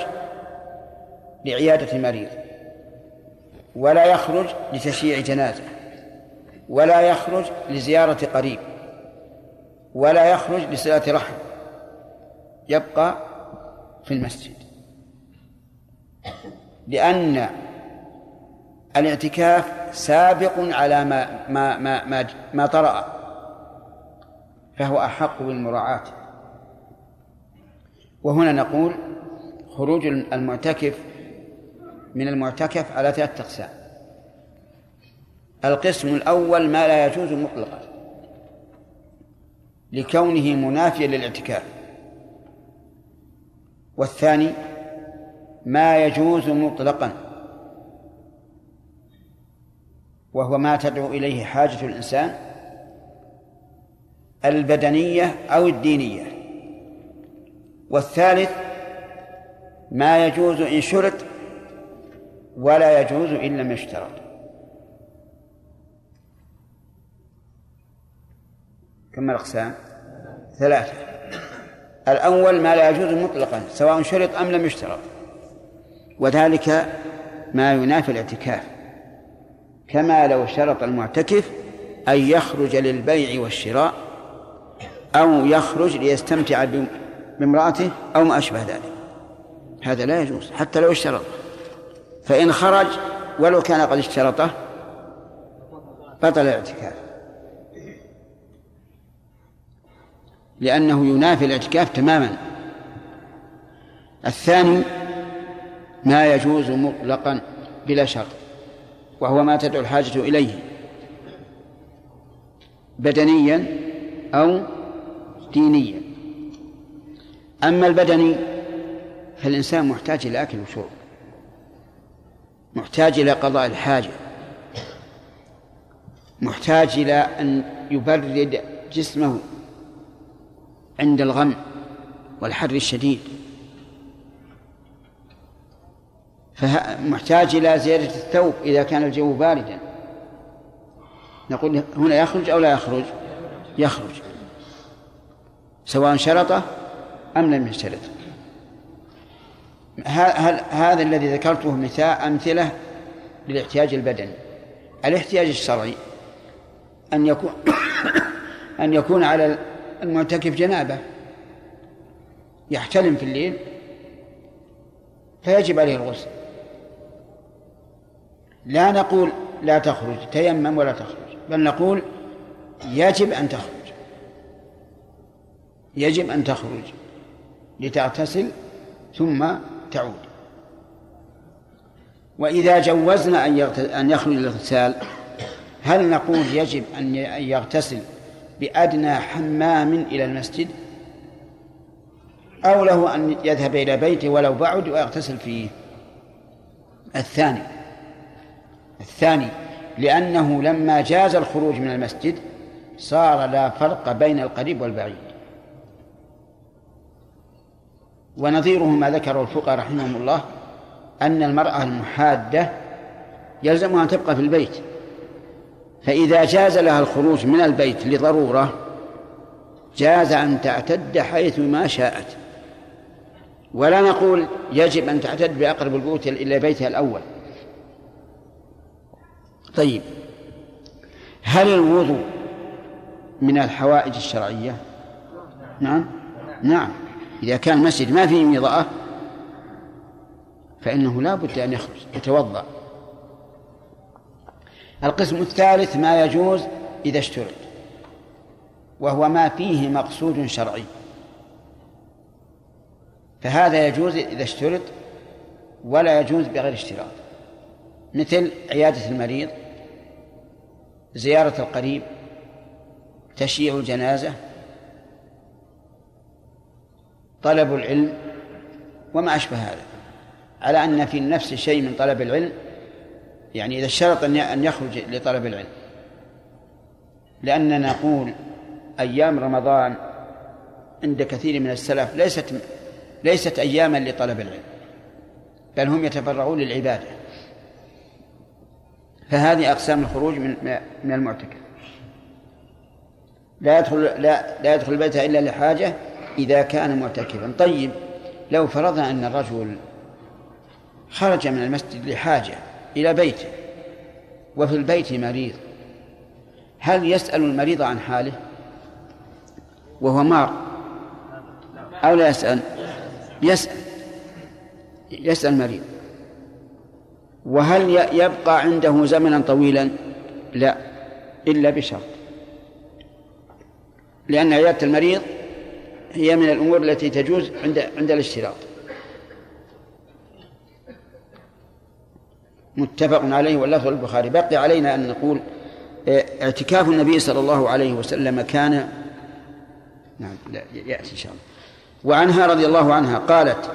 لعيادة مريض ولا يخرج لتشييع جنازة ولا يخرج لزيارة قريب ولا يخرج لصلة رحم يبقى في المسجد لأن الاعتكاف سابق على ما ما ما ما, ما طرأ فهو أحق بالمراعاة. وهنا نقول خروج المعتكف من المعتكف على ثلاثة أقسام. القسم الأول ما لا يجوز مطلقا لكونه منافيا للاعتكاف. والثاني ما يجوز مطلقا وهو ما تدعو إليه حاجة الإنسان البدنية أو الدينية. والثالث ما يجوز إن شرط ولا يجوز إن لم يشترط. كم الأقسام؟ ثلاثة. الأول ما لا يجوز مطلقا سواء شرط أم لم يشترط. وذلك ما ينافي الاعتكاف. كما لو شرط المعتكف أن يخرج للبيع والشراء أو يخرج ليستمتع بامرأته أو ما أشبه ذلك. هذا لا يجوز حتى لو اشترط. فإن خرج ولو كان قد اشترطه بطل الاعتكاف. لأنه ينافي الاعتكاف تماما. الثاني ما يجوز مطلقا بلا شرط. وهو ما تدعو الحاجة إليه. بدنيا أو دينيا. أما البدني فالإنسان محتاج إلى أكل وشرب. محتاج إلى قضاء الحاجة. محتاج إلى أن يبرد جسمه عند الغم والحر الشديد. فمحتاج إلى زيادة الثوب إذا كان الجو باردا. نقول هنا يخرج أو لا يخرج؟ يخرج. سواء شرطه أم لم يشترط. هذا الذي ذكرته مثال أمثلة للاحتياج البدني؟ الاحتياج الشرعي. أن يكون [coughs] أن يكون على المعتكف جنابة. يحتلم في الليل. فيجب عليه الغسل. لا نقول لا تخرج تيمم ولا تخرج بل نقول يجب أن تخرج. يجب أن تخرج لتغتسل ثم تعود. وإذا جوزنا أن أن يخرج الاغتسال هل نقول يجب أن يغتسل بأدنى حمام إلى المسجد؟ أو له أن يذهب إلى بيته ولو بعد ويغتسل فيه. الثاني الثاني لأنه لما جاز الخروج من المسجد صار لا فرق بين القريب والبعيد. ونظيره ما ذكره الفقهاء رحمهم الله أن المرأة المحادة يلزمها أن تبقى في البيت. فإذا جاز لها الخروج من البيت لضرورة جاز أن تعتد حيث ما شاءت. ولا نقول يجب أن تعتد بأقرب البيوت إلى بيتها الأول. طيب. هل الوضوء من الحوائج الشرعية؟ نعم. نعم. إذا كان المسجد ما فيه مضاءة فإنه لا بد أن يخرج يتوضأ. القسم الثالث ما يجوز إذا اشترط وهو ما فيه مقصود شرعي. فهذا يجوز إذا اشترط ولا يجوز بغير اشتراط. مثل عيادة المريض زيارة القريب تشييع الجنازة طلب العلم وما أشبه هذا. على أن في النفس شيء من طلب العلم يعني إذا اشترط أن يخرج لطلب العلم. لأننا نقول أيام رمضان عند كثير من السلف ليست ليست أياما لطلب العلم بل هم يتفرغون للعبادة. فهذه أقسام الخروج من من المعتكف. لا يدخل لا لا يدخل البيت إلا لحاجة إذا كان معتكفا. طيب لو فرضنا أن الرجل خرج من المسجد لحاجة إلى بيته وفي البيت مريض هل يسأل المريض عن حاله وهو مار؟ أو لا يسأل؟ يسأل. يسأل المريض. وهل يبقى عنده زمنا طويلا؟ لا إلا بشرط. لأن عيادة المريض هي من الأمور التي تجوز عند عند الاشتراط. متفق عليه واللفظ البخاري. بقي علينا أن نقول آه، اعتكاف النبي صلى الله عليه وسلم كان نعم لا يأتي إن شاء الله. وعنها رضي الله عنها قالت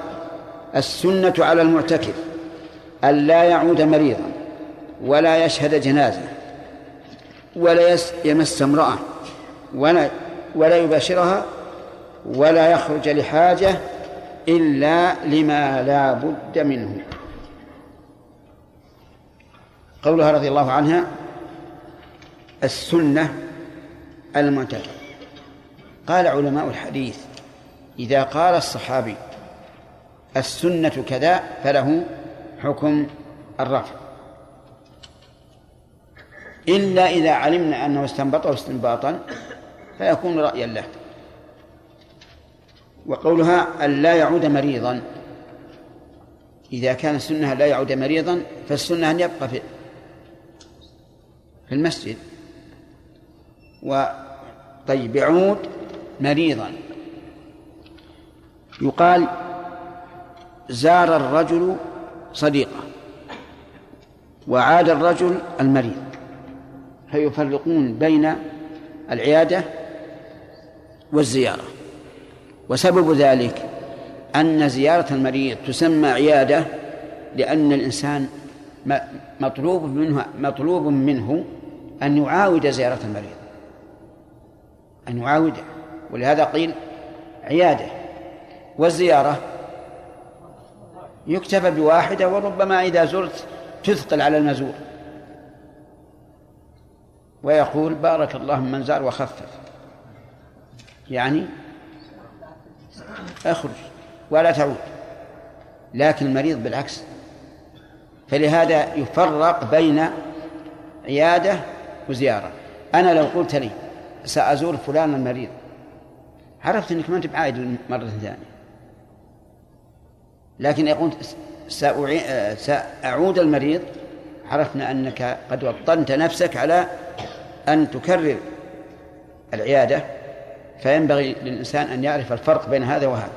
السنة على المعتكف. أن لا يعود مريضا ولا يشهد جنازة ولا يمس امرأة ولا ولا يباشرها ولا يخرج لحاجة إلا لما لا بد منه. قولها رضي الله عنها السنة المعتبرة قال علماء الحديث إذا قال الصحابي السنة كذا فله حكم الرفع. إلا إذا علمنا أنه استنبطه استنباطا فيكون رأيا له. وقولها أن لا يعود مريضا. إذا كان السنة لا يعود مريضا فالسنة أن يبقى في في المسجد. و طيب يعود مريضا. يقال زار الرجل صديقة. وعاد الرجل المريض. فيفرقون بين العيادة والزيارة. وسبب ذلك أن زيارة المريض تسمى عيادة لأن الإنسان مطلوب منه مطلوب منه أن يعاود زيارة المريض. أن يعاوده ولهذا قيل عيادة والزيارة يكتفى بواحدة وربما إذا زرت تثقل على المزور. ويقول بارك الله من زار وخفف. يعني أخرج ولا تعود. لكن المريض بالعكس. فلهذا يفرق بين عيادة وزيارة. أنا لو قلت لي سأزور فلان المريض عرفت أنك ما أنت بعائد مرة ثانية. لكن يقول سأعود المريض. عرفنا أنك قد وطنت نفسك على أن تكرر العيادة فينبغي للإنسان أن يعرف الفرق بين هذا وهذا.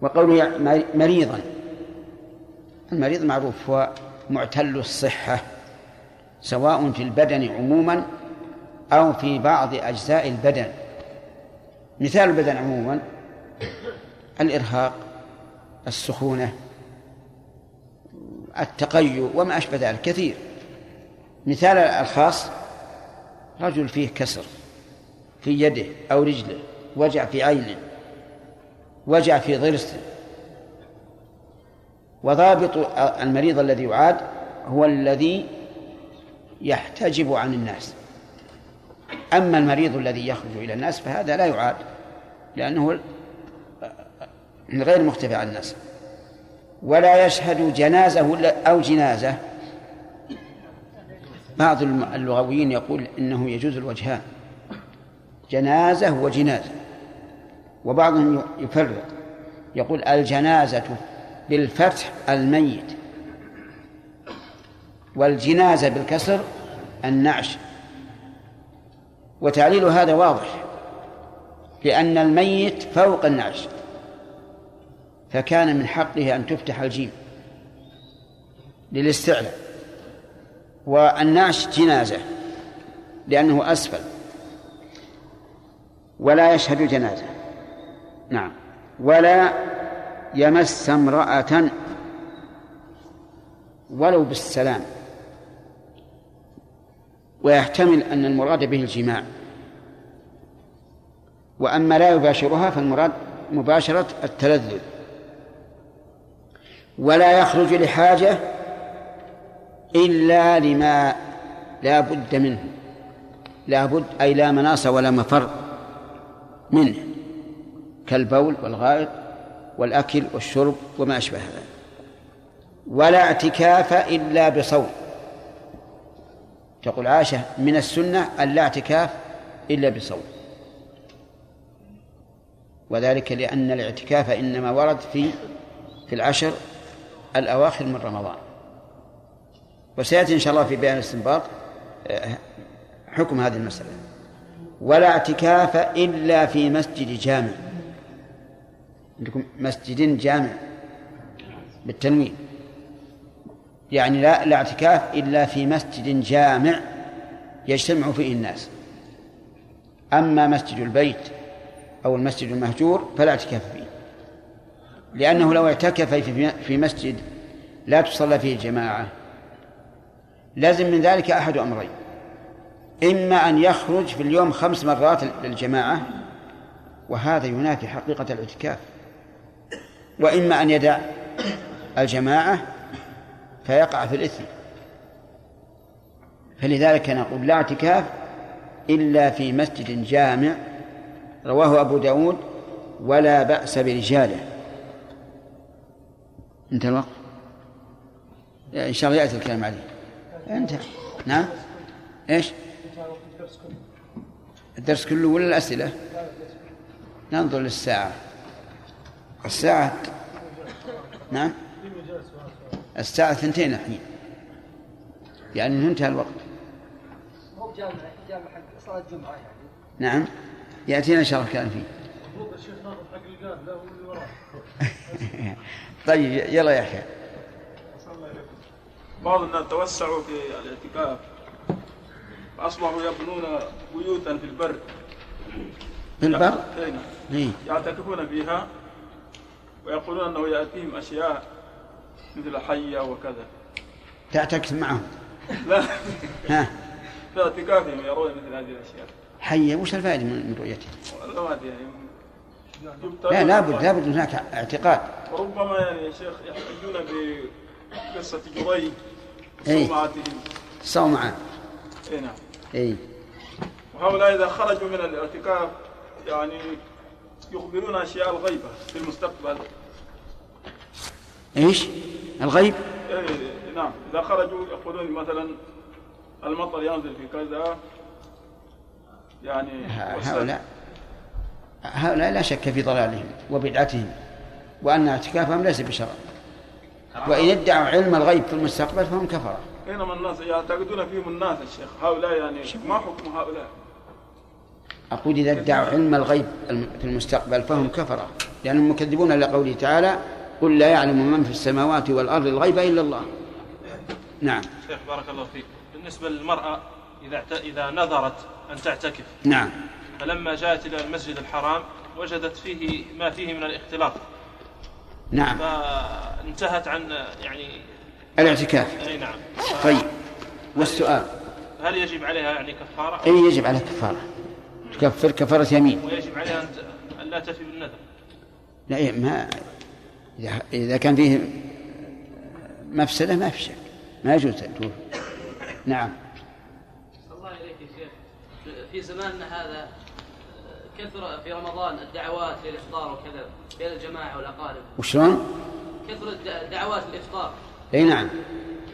وقوله مريضا. المريض معروف هو معتل الصحة سواء في البدن عموما أو في بعض أجزاء البدن. مثال البدن عموما الإرهاق السخونة التقيؤ وما أشبه ذلك كثير. مثال الخاص رجل فيه كسر في يده أو رجله وجع في عينه وجع في ضرسه. وضابط المريض الذي يعاد هو الذي يحتجب عن الناس. أما المريض الذي يخرج إلى الناس فهذا لا يعاد لأنه غير مختفي عن الناس. ولا يشهد جنازة أو جنازة. بعض اللغويين يقول إنه يجوز الوجهان جنازة وجنازة وبعضهم يفرق. يقول الجنازة بالفتح الميت. والجنازة بالكسر النعش. وتعليل هذا واضح. لأن الميت فوق النعش. فكان من حقه أن تفتح الجيم للاستعلاء والنعش جنازة لأنه أسفل ولا يشهد جنازة نعم. ولا يمس امرأة ولو بالسلام. ويحتمل أن المراد به الجماع. وأما لا يباشرها فالمراد مباشرة التلذذ. ولا يخرج لحاجة إلا لما لا بد منه. لا بد أي لا مناص ولا مفر منه. كالبول والغائط والأكل والشرب وما أشبه ذلك. ولا اعتكاف إلا بصوم. تقول عائشة من السنة أن لا اعتكاف إلا بصوم. وذلك لأن الاعتكاف إنما ورد في في العشر الأواخر من رمضان. وسيأتي إن شاء الله في بيان الاستنباط آه، حكم هذه المسألة. ولا اعتكاف إلا في مسجد جامع. عندكم مسجد جامع بالتنوين. يعني لا لا اعتكاف إلا في مسجد جامع يجتمع فيه الناس. أما مسجد البيت أو المسجد المهجور فلا اعتكاف فيه. لأنه لو اعتكف في مسجد لا تصلى فيه جماعة. لازم من ذلك أحد أمرين. إما أن يخرج في اليوم خمس مرات للجماعة وهذا ينافي حقيقة الاعتكاف. وإما أن يدع الجماعة فيقع في الإثم. فلذلك نقول لا اعتكاف إلا في مسجد جامع رواه أبو داود ولا بأس برجاله. انتهى الوقت؟ إن شاء الله يأتي الكلام عليه. انتهى. نعم؟ إيش؟ الدرس كله ولا الأسئلة؟ ننظر للساعة. الساعة نعم؟ الساعة ثنتين الحين. يعني انتهى الوقت. مو جامع جامع حق صلاة الجمعة يعني. نعم. يأتينا إن شاء الله كلام فيه. [laughs] طيب يلا يا يحيى بعض الناس توسعوا في الاعتكاف. فأصبحوا يبنون بيوتا في البر. في البر؟ إيه. يعتكفون فيها ويقولون أنه يأتيهم أشياء مثل حية وكذا. تعتكف معهم؟ لا. ها؟ في اعتكافهم يرون مثل هذه الأشياء. حية؟ وش الفائدة من رؤيته؟ لا ما أدري يعني. لا لابد لابد هناك اعتقاد. وربما يعني يا شيخ يحتجون بقصة جريج إيه. وصومعتهم صومعة اي نعم. اي وهؤلاء إذا خرجوا من الاعتكاف يعني يخبرون أشياء الغيبة في المستقبل. إيش؟ الغيب؟ إيه نعم. إذا خرجوا يقولون مثلا المطر ينزل في كذا. يعني هؤلاء هؤلاء لا شك في ضلالهم وبدعتهم وأن اعتكافهم ليس بشرع. وإن ادعوا علم الغيب في المستقبل فهم كفرة. بينما الناس يعتقدون فيهم الناس الشيخ هؤلاء يعني ما حكم هؤلاء؟ أقول إذا ادعوا علم الغيب في المستقبل فهم كفرة. لأنهم مكذبون لقوله تعالى قل لا يعلم من في السماوات والأرض الغيب إلا الله. نعم. شيخ بارك الله فيك. بالنسبة للمرأة إذا. إذا نذرت أن تعتكف نعم. فلما جاءت إلى المسجد الحرام وجدت فيه ما فيه من الاختلاط. نعم. فانتهت عن يعني الاعتكاف. أي نعم. طيب. والسؤال؟ هل يجب عليها يعني كفارة؟ أي يجب عليها كفارة. تكفر كفارة يمين. ويجب عليها أن لا تفي بالنذر. لا إيه، ما إذا إذا كان فيه مفسدة ما في شك. ما يجوز تقول. نعم. الله إليك يا شيخ. في زماننا هذا كثر في رمضان الدعوات للإفطار وكذا بين الجماعة والأقارب. وشلون؟ كثر الدعوات للإفطار. إي نعم.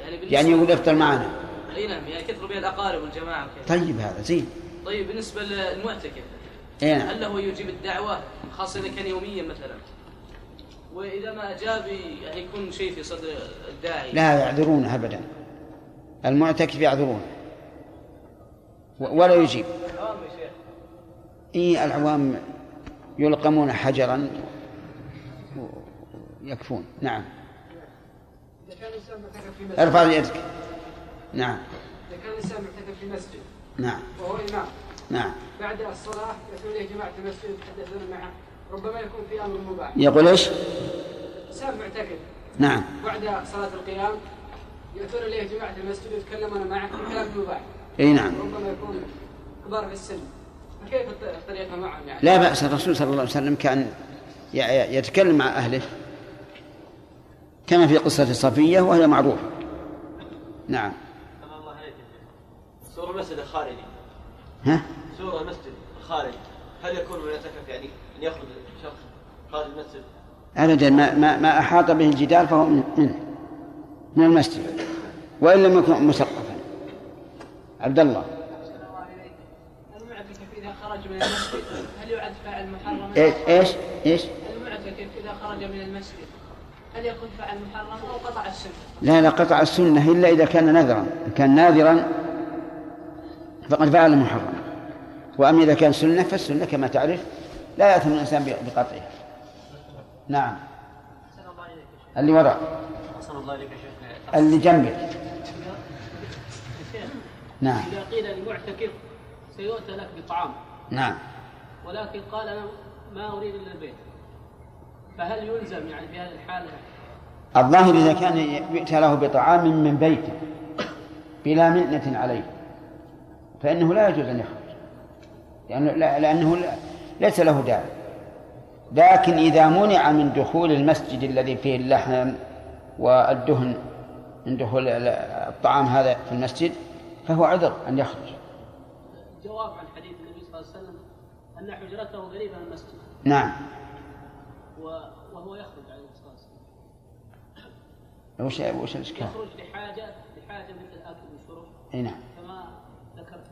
يعني يعني يقول افطر معنا. إي نعم يعني كثر بين الأقارب والجماعة وكذا. طيب هذا زين. طيب بالنسبة للمعتكف إي نعم. هل له يجيب الدعوة؟ خاصة إذا كان يوميا مثلا. وإذا ما أجاب يعني يكون شيء في صدر الداعي. لا يعذرون ابدا. المعتكف يعذرون. و- ولا يجيب. اي العوام يلقمون حجرا يكفون نعم. ارفع يدك. نعم. إذا كان الإنسان معتكف في مسجد نعم. وهو إمام نعم. بعد الصلاة يأتون إليه جماعة المسجد يتحدثون معه ربما يكون في أمر مباح يقول إيش؟ إنسان معتكف نعم. بعد صلاة القيام يأتون إليه جماعة المسجد يتكلمون معه في كلام مباح إي نعم. ربما يكون كبار في السن. فكيف الط- الطريقة معهم يعني؟ لا بأس الرسول صلى الله عليه وسلم كان يتكلم مع أهله. كما في قصة صفية وهي معروفة. نعم. الله عليك يا شيخ. سور المسجد الخارجي. ها؟ سور المسجد الخارجي. هل يكون من يعتكف يعني أن يخرج شخص خارج المسجد؟ أبدا ما, ما, ما أحاط به الجدار فهو من- منه من المسجد. وإن لم يكن مثقفا عبد الله. خرج من المسجد؟ هل يعد فاعل محرم؟ إيش إيش إيش؟ المعتكف إذا خرج من المسجد؟ هل يكون فعل محرم أو قطع السنة؟ لا لا قطع السنة إلا إذا كان نذرا. إن كان ناذرا فقد فعل محرم. وأما إذا كان سنة فالسنة كما تعرف لا يأثم الإنسان بقطعها. نعم. اللي وراء. اللي جنبك. نعم. إذا قيل للمعتكف سيؤتى لك بطعام. نعم. ولكن قال ما أريد إلا البيت. فهل يلزم يعني في هذه الحالة الظاهر إذا كان يؤتى له بطعام من بيته بلا منة عليه فإنه لا يجوز أن يخرج. لأنه, لأنه ليس له داعي. لكن إذا منع من دخول المسجد الذي فيه اللحم والدهن من دخول الطعام هذا في المسجد فهو عذر أن يخرج. جواب عن حديث النبي صلى الله عليه وسلم أن حجرته قريبة من المسجد. نعم. وهو يخرج عليه الصلاة والسلام. وش وش الإشكال؟ يخرج لحاجة لحاجة مثل الأكل والشرب. أي نعم. كما ذكرت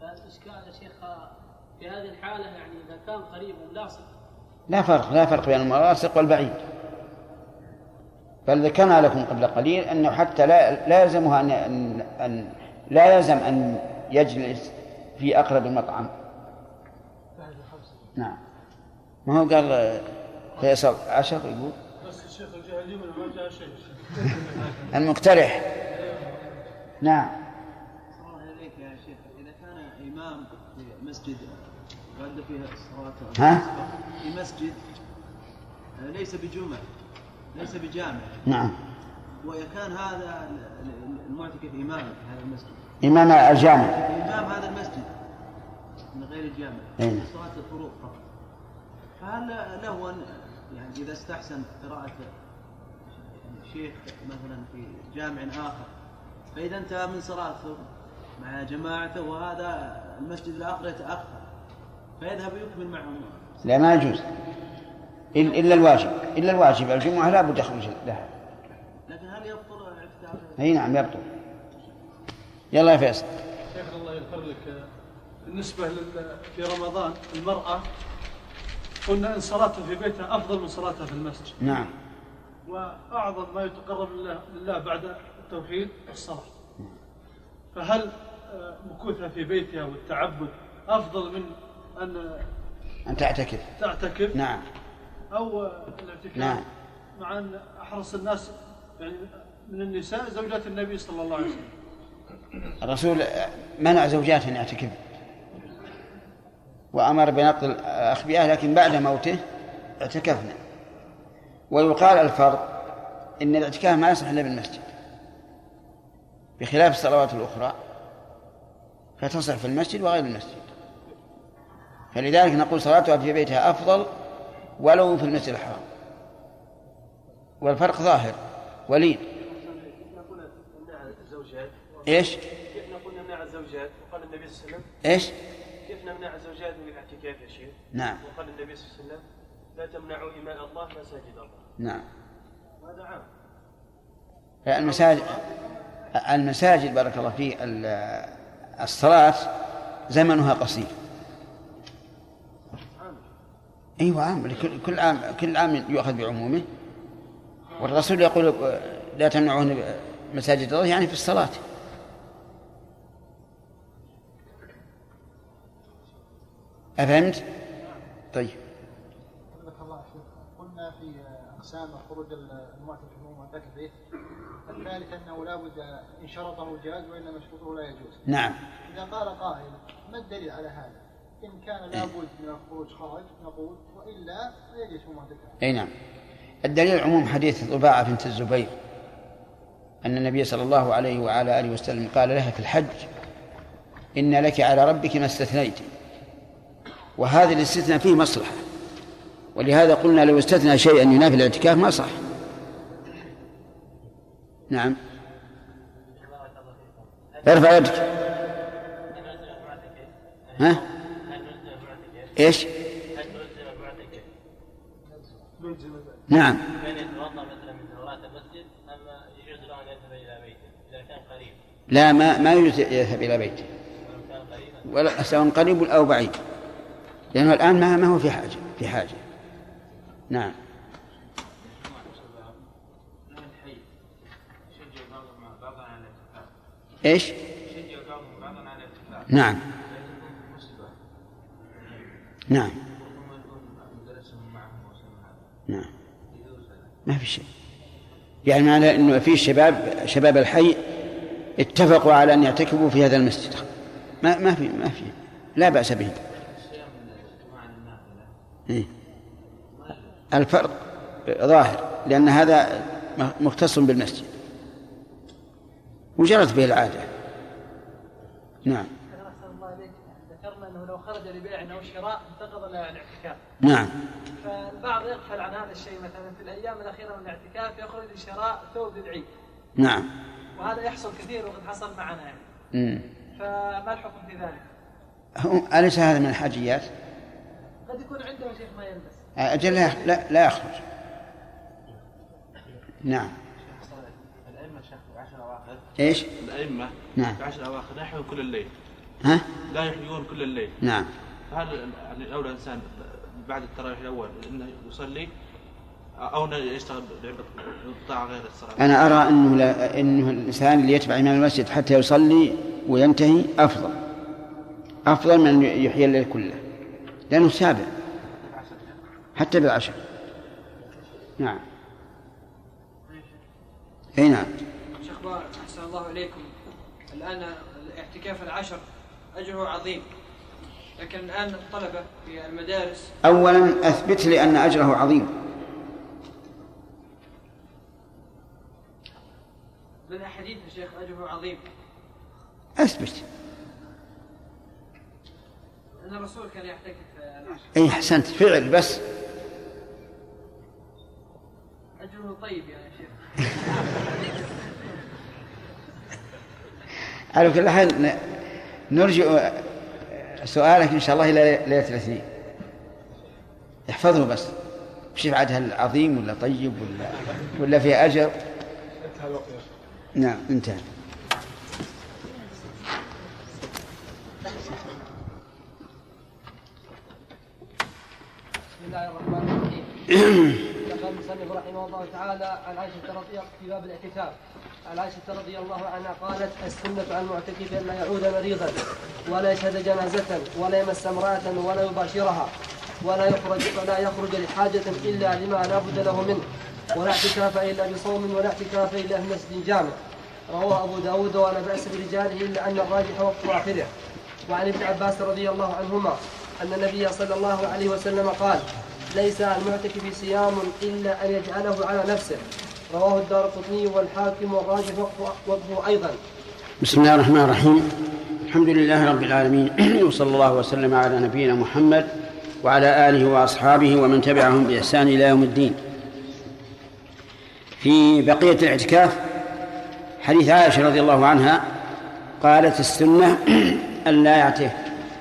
فالإشكال يا شيخ في هذه الحالة يعني إذا كان قريب وملاصق لا فرق لا فرق بين الملاصق والبعيد. بل ذكرنا لكم قبل قليل أنه حتى لا لا يلزمها أن أن, أن لا يلزم أن يجلس في أقرب المطعم. نعم. ما هو قال فيصل عشر يقول؟ بس الشيخ ما جاء المقترح. نعم. شيخ إذا كان إمام في مسجد يؤدى فيها الصلاة ها؟ في مسجد ليس بجمع ليس بجامع نعم. وإذا كان هذا المعتكف إمام في هذا المسجد إمام الجامع. إمام هذا المسجد. من غير الجامع. أين؟ صلاة الفروض فقط. فهل له أن يعني إذا استحسن قراءة شيخ مثلا في جامع آخر فإذا انتهى من صلاته مع جماعته وهذا المسجد الآخر يتأخر فيذهب يكمل معهم لا ما يجوز. إلا الواجب. إلا الواجب. الجمعة لا بد يخرج لها. لكن هل يبطل اعتكافه؟ أي نعم يبطل يلا يا فيصل. شيخ الله يغفر لك بالنسبة لل- في رمضان المرأة قلنا إن صلاتها في بيتها أفضل من صلاتها في المسجد. نعم. وأعظم ما يتقرب لله, لله بعد التوحيد الصلاة. فهل آه، مكوثها في بيتها والتعبد أفضل من أن أن تعتكف. تعتكف؟ نعم. أو آه، الاعتكاف؟ نعم. مع أن أحرص الناس يعني من النساء زوجات النبي صلى الله عليه وسلم. الرسول منع زوجاته أن يعتكف وأمر بنقل الأخبياء لكن بعد موته اعتكفنا. ويقال الفرق إن الاعتكاف ما يصح إلا بالمسجد. بخلاف الصلوات الأخرى فتصح في المسجد وغير المسجد. فلذلك نقول صلاتها في بيتها أفضل ولو في المسجد الحرام. والفرق ظاهر وليد. إيش؟ كيف نقول نمنع الزوجات وقال النبي صلى الله عليه وسلم إيش؟ كيف نمنع الزوجات من الاعتكاف يا شيخ؟ نعم. وقال النبي صلى الله عليه وسلم لا تمنعوا إماء الله مساجد الله. نعم. هذا عام. المساجد المساجد بارك الله فيه ال- الصلاة زمنها قصير. أيوه عام. كل كل عام كل عام يؤخذ بعمومه. والرسول يقول لا تمنعون مساجد الله يعني في الصلاة. أفهمت؟ طيب. قلنا في أقسام خروج المعتكف من معتكف به الثالث أنه لا بد إن شرطه جاز وان مشروطه لا يجوز. نعم. إذا قال قائل ما الدليل على هذا؟ إن كان لا بد من الخروج خرج نقول وإلا فيجلس معتكف أي نعم. الدليل عموم حديث طباعة بنت الزبير. أن النبي صلى الله عليه وعلى آله وسلم قال لها في الحج إن لك على ربك ما استثنيت. وهذا الاستثناء فيه مصلحة. ولهذا قلنا لو استثنى شيئا ينافي الاعتكاف ما صح نعم. ارفع يدك. ها؟ إيش؟ نعم. إلى لا ما ما يجوز يذهب إلى بيته. ولا سواء قريب أو بعيد. لأنه الآن ما ما هو في حاجة في حاجة. نعم. إيش؟ نعم. نعم. نعم. ما في شيء. يعني معنى إنه في شباب شباب الحي اتفقوا على أن يعتكفوا في هذا المسجد. ما ما في ما في. لا بأس به؟ الفرق ظاهر لأن هذا مختص بالمسجد. وجرت به العادة. نعم. ذكرنا أنه لو خرج لبيع أو شراء انتقض الاعتكاف. نعم. فالبعض يغفل عن هذا الشيء مثلا في الأيام الأخيرة من الاعتكاف يخرج لشراء ثوب للعيد. نعم. وهذا يحصل كثير وقد حصل معنا يعني. مم. فما الحكم في ذلك؟ أليس هذا من الحاجيات؟ قد يكون عنده شيخ ما يلبس. أجل لا لا, لا يخرج. نعم. الأئمة شيخ في العشر الاواخر إيش؟ الأئمة نعم. في العشر الاواخر لا يحيون كل الليل. ها؟ لا يحيون كل الليل. نعم. فهل يعني الاولى الإنسان بعد التراويح الأول إنه يصلي أو إنه يشتغل بطاعه غير الصلاة؟ أنا أرى أنه لا أنه الإنسان اللي يتبع إمام المسجد حتى يصلي وينتهي أفضل. أفضل من أن يحيي الليل كله. لأنه سابع. حتى بالعشر نعم. أي نعم. شيخ أحسن الله إليكم. الآن الاعتكاف العشر أجره عظيم. لكن الآن الطلبة في المدارس. أولا أثبت لي أن أجره عظيم. من أحاديث يا شيخ أجره عظيم. أثبت. أن الرسول كان يعتكف. العشر أي أحسنت فعل بس. أجره طيب يا شيخ. على كل حال ن- نرجع سؤالك إن شاء الله إلى ليلة الاثنين احفظه بس. شوف عاد هل عظيم ولا طيب ولا ولا في أجر؟ انتهى الوقت يا شيخ. نعم انتهى بسم الله الرحمن الرحيم ذكر المصنف رحمه الله تعالى عن عائشة رضي في باب الاعتكاف. عن عائشة رضي الله عنها قالت السنة على المعتكف أن لا يعود مريضا ولا يشهد جنازة ولا يمس امرأة ولا يباشرها ولا يخرج ولا يخرج لحاجة إلا لما لا بد له منه ولا اعتكاف إلا بصوم ولا اعتكاف إلا في مسجد جامع. رواه أبو داود ولا بأس برجاله إلا أن الراجح وقت آخره. وعن ابن عباس رضي الله عنهما أن النبي صلى الله عليه وسلم قال ليس على المعتكف صيام إلا أن يجعله على نفسه. رواه الدار قطني والحاكم والراجح وقفه- وقفه أيضا. بسم الله الرحمن الرحيم. الحمد لله رب العالمين. [clears throat] وصلى الله وسلم على نبينا محمد وعلى آله وأصحابه ومن تبعهم بإحسان إلى يوم الدين. في بقية الاعتكاف حديث عائشة رضي الله عنها قالت السنة [clears throat] أن لا يعتكف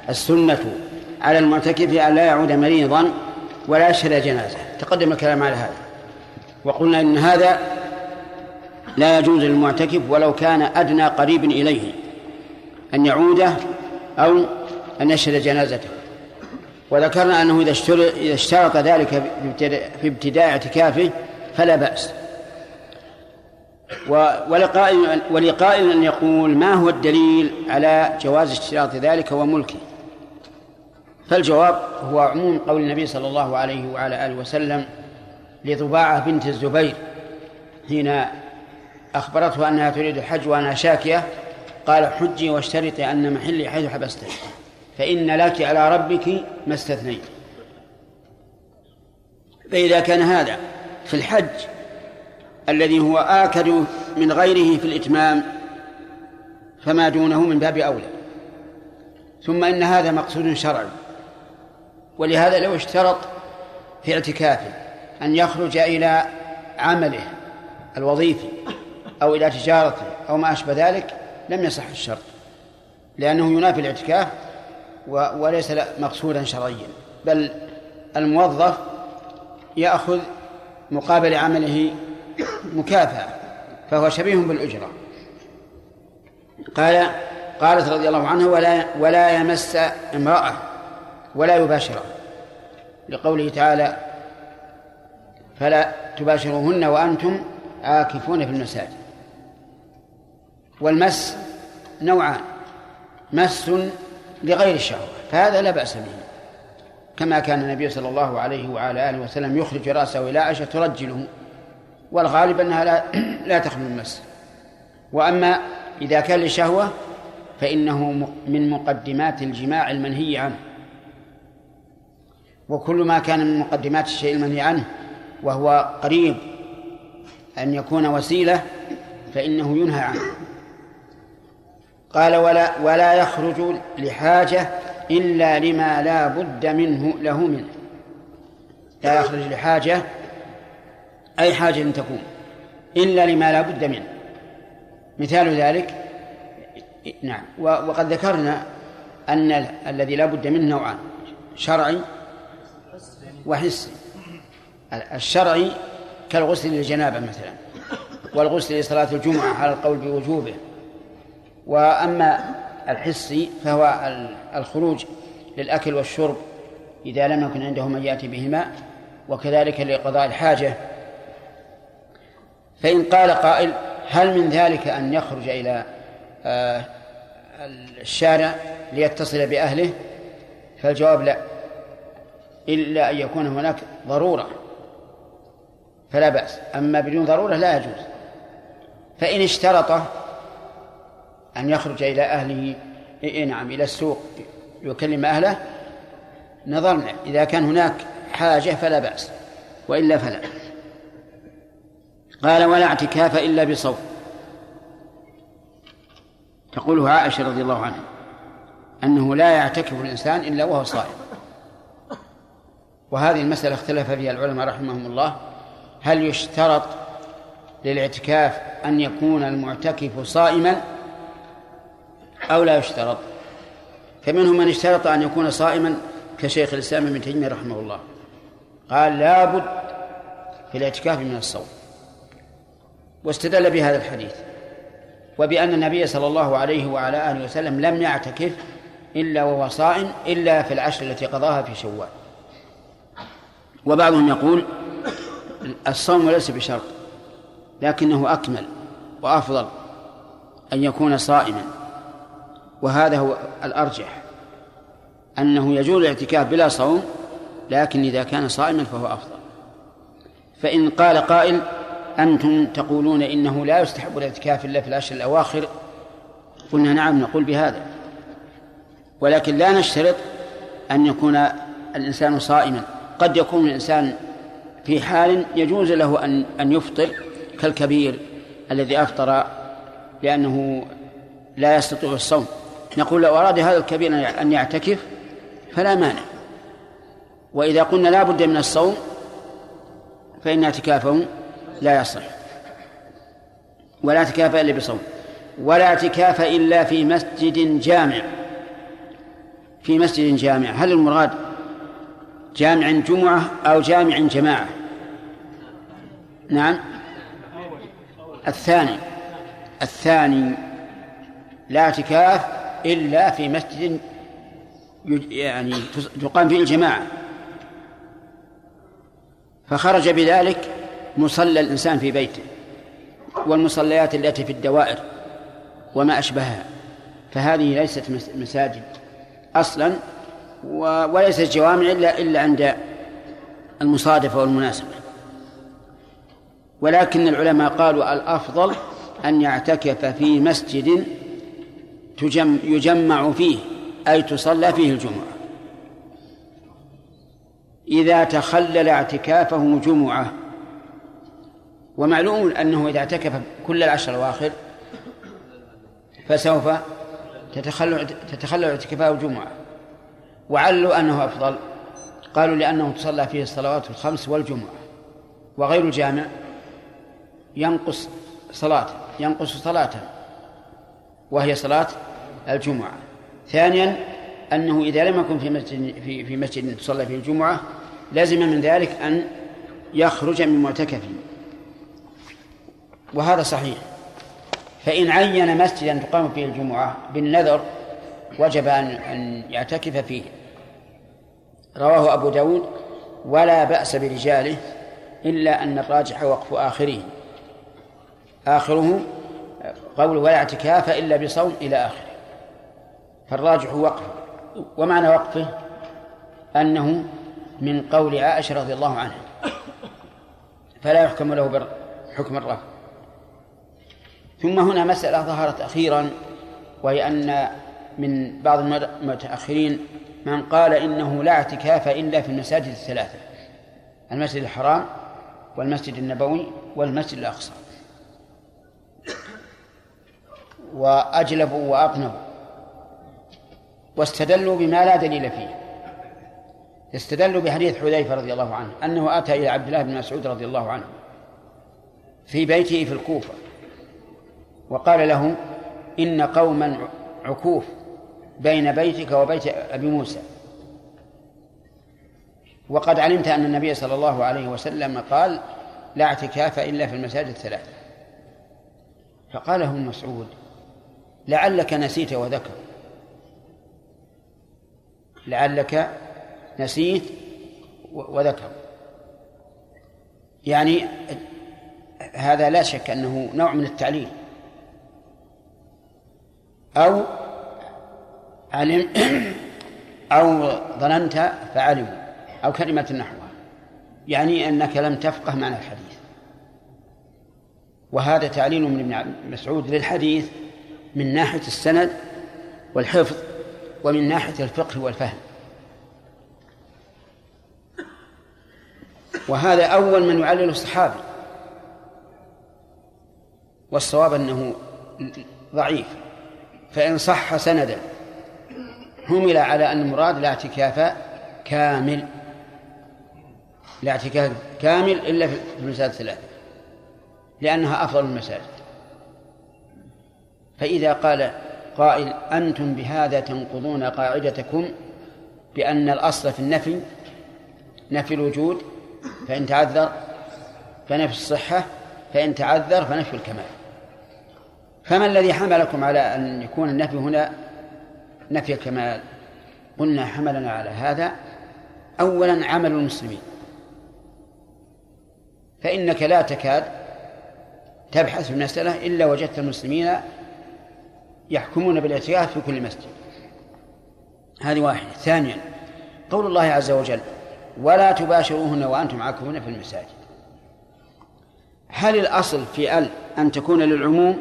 السنة على المعتكف أن لا يعود مريضا ولا يشهد جنازة. تقدم الكلام على هذا. وقلنا إن هذا لا يجوز للمعتكف ولو كان أدنى قريب إليه أن يعوده أو أن يشهد جنازته. وذكرنا أنه إذا اشترط, ذلك في ابتداء- اعتكافه فلا بأس. ولقائل أن يقول ما هو الدليل على جواز اشتراط ذلك وملكه؟ فالجواب هو عموم قول النبي صلى الله عليه وعلى آله وسلم لضباعة بنت الزبير حين أخبرته أنها تريد الحج وأنا شاكية قال حجي واشترطي أن محلي حيث حبستك فإن لك على ربك ما استثنيت. فإذا كان هذا في الحج الذي هو آكد من غيره في الإتمام فما دونه من باب أولى. ثم إن هذا مقصود شرعي. ولهذا لو اشترط في اعتكافه أن يخرج إلى عمله الوظيفي أو إلى تجارته أو ما أشبه ذلك لم يصح الشرط لأنه ينافي الاعتكاف وليس مقصودا شرعيا بل الموظف يأخذ مقابل عمله مكافأة فهو شبيه بالأجرة. قال قالت رضي الله عنها ولا ولا يمس امرأة ولا يباشرها لقوله تعالى فلا تباشروهن وأنتم عاكفون في المساجد. والمس نوعان مس لغير الشهوة فهذا لا بأس به. كما كان النبي صلى الله عليه وعلى آله وسلم يخرج رأسه إلى عائشة ترجله والغالب أنها لا, [clears throat] لا تخلو المس. وأما إذا كان لشهوة فإنه من مقدمات الجماع المنهي عنه. وكل ما كان من مقدمات الشيء المنهي عنه وهو قريب أن يكون وسيلة فإنه ينهى عنه. قال ولا ولا يخرج لحاجة إلا لما لا بد منه له منه. لا يخرج لحاجة أي حاجة تكون إلا لما لا بد منه. مثال ذلك نعم. وقد ذكرنا أن الذي لا بد منه نوعان شرعي وحسي الشرعي كالغسل للجنابة مثلا والغسل لصلاة الجمعة على القول بوجوبه. وأما الحسي فهو الخروج للأكل والشرب إذا لم يكن عنده من يأتي بهما وكذلك لقضاء الحاجة. فإن قال قائل هل من ذلك أن يخرج إلى آه، الشارع ليتصل بأهله؟ فالجواب لا. إلا أن يكون هناك ضرورة. فلا بأس. أما بدون ضرورة لا يجوز. فإن اشترط أن يخرج إلى أهله إيه نعم إلى السوق يكلم أهله نظرنا إذا كان هناك حاجة فلا بأس. وإلا فلا. قال ولا اعتكاف إلا بصوم. تقوله عائشة رضي الله عنها أنه لا يعتكف الإنسان إلا وهو صائم. وهذه المسألة اختلف فيها العلماء رحمهم الله. هل يشترط للاعتكاف أن يكون المعتكف صائما أو لا يشترط؟ فمنهم من اشترط أن يكون صائما كشيخ الإسلام ابن تيمية رحمه الله. قال لابد في الاعتكاف من الصوم. واستدل بهذا الحديث. وبأن النبي صلى الله عليه وعلى آله وسلم لم يعتكف إلا وهو صائم إلا في العشر التي قضاها في شوال. وبعضهم يقول الصوم ليس بشرط لكنه أكمل وأفضل أن يكون صائما وهذا هو الأرجح أنه يجوز الاعتكاف بلا صوم لكن إذا كان صائما فهو أفضل. فإن قال قائل أنتم تقولون إنه لا يستحب الاعتكاف إلا في الأشهر الأواخر قلنا نعم نقول بهذا. ولكن لا نشترط أن يكون الإنسان صائما. قد يكون الإنسان في حال يجوز له أن أن يفطر كالكبير الذي أفطر لأنه لا يستطيع الصوم. نقول لو أراد هذا الكبير أن يعتكف فلا مانع. وإذا قلنا لا بد من الصوم فإن اعتكافه لا يصح. ولا اعتكاف إلا بصوم. ولا اعتكاف إلا في مسجد جامع. في مسجد جامع. هل المراد جامع جمعة أو جامع جماعة. نعم. الثاني. الثاني لا اعتكاف إلا في مسجد يعني تقام فيه الجماعة. فخرج بذلك مصلى الإنسان في بيته والمصليات التي في الدوائر وما أشبهها. فهذه ليست مساجد. أصلا وليست جوامع إلا إلا عند المصادفة والمناسبة. ولكن العلماء قالوا الأفضل أن يعتكف في مسجد تجم يجمع فيه أي تصلى فيه الجمعة. إذا تخلل اعتكافه جمعة ومعلوم أنه إذا اعتكف كل العشر الأواخر فسوف تتخلل تتخلل اعتكافه جمعة. وعلوا أنه أفضل. قالوا لأنه تصلى فيه الصلوات الخمس والجمعة. وغير الجامع ينقص صلاة ينقص صلاته. وهي صلاة الجمعة. ثانيا أنه إذا لم يكن في مسجد في في مسجد تصلى فيه الجمعة لزم من ذلك أن يخرج من معتكفه. وهذا صحيح. فإن عين مسجدا تقام فيه الجمعة بالنذر وجب أن يعتكف فيه. رواه أبو داود ولا بأس برجاله إلا أن الراجح وقف آخره آخره قول ولا اعتكاف إلا بصوم إلى آخره. فالراجح وقفه ومعنى وقفه؟ أنه من قول عائشة رضي الله عنها. فلا يحكم له بحكم الرفع ثم هنا مسألة ظهرت أخيرا وهي أن من بعض المتأخرين من قال إنه لا اعتكاف إلا في المساجد الثلاثة المسجد الحرام والمسجد النبوي والمسجد الأقصى. وأجلبوا وأقنبوا. واستدلوا بما لا دليل فيه. استدلوا بحديث حذيفة رضي الله عنه أنه أتى إلى عبد الله بن مسعود رضي الله عنه في بيته في الكوفة وقال له إن قوما عكوف بين بيتك وبيت أبي موسى. وقد علمت أن النبي صلى الله عليه وسلم قال لا اعتكاف إلا في المساجد الثلاثة. فقال ابن مسعود لعلك نسيت وذكر. لعلك نسيت وذكر. يعني هذا لا شك أنه نوع من التعليل. أو علم أو ظننت فعلموا أو كلمة نحوها يعني أنك لم تفقه معنى الحديث. وهذا تعليل من ابن مسعود للحديث من ناحية السند والحفظ ومن ناحية الفقه والفهم. وهذا أول من يعلل الصحابي والصواب أنه ضعيف. فإن صح سندا حمل على أن المراد لا اعتكاف كامل. لا اعتكاف كامل إلا في المساجد الثلاثة لأنها أفضل المساجد. فإذا قال قائل أنتم بهذا تنقضون قاعدتكم بأن الأصل في النفي نفي الوجود فإن تعذر فنفي الصحة فإن تعذر فنفي الكمال. فما الذي حملكم على أن يكون النفي هنا نفي الكمال. قلنا حملنا على هذا. أولا عمل المسلمين. فإنك لا تكاد تبحث في المسألة إلا وجدت المسلمين يحكمون بالاعتكاف في كل مسجد. هذه واحدة. ثانيا قول الله عز وجل ولا تباشروهن وأنتم عاكفون في المساجد. هل الأصل في ال أن تكون للعموم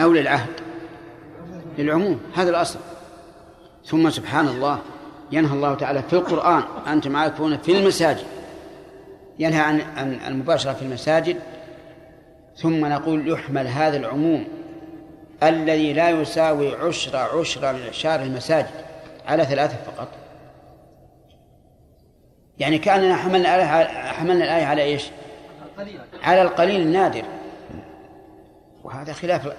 أو للعهد؟ للعموم هذا الأصل. ثم سبحان الله ينهى الله تعالى في القرآن أنتم عاكفون في المساجد. ينهى عن عن المباشرة في المساجد. ثم نقول يحمل هذا العموم الذي لا يساوي عشر عشر من عشار المساجد على ثلاثة فقط. يعني كأننا حملنا الآية حملنا الآية على إيش؟ على القليل النادر. وهذا خلاف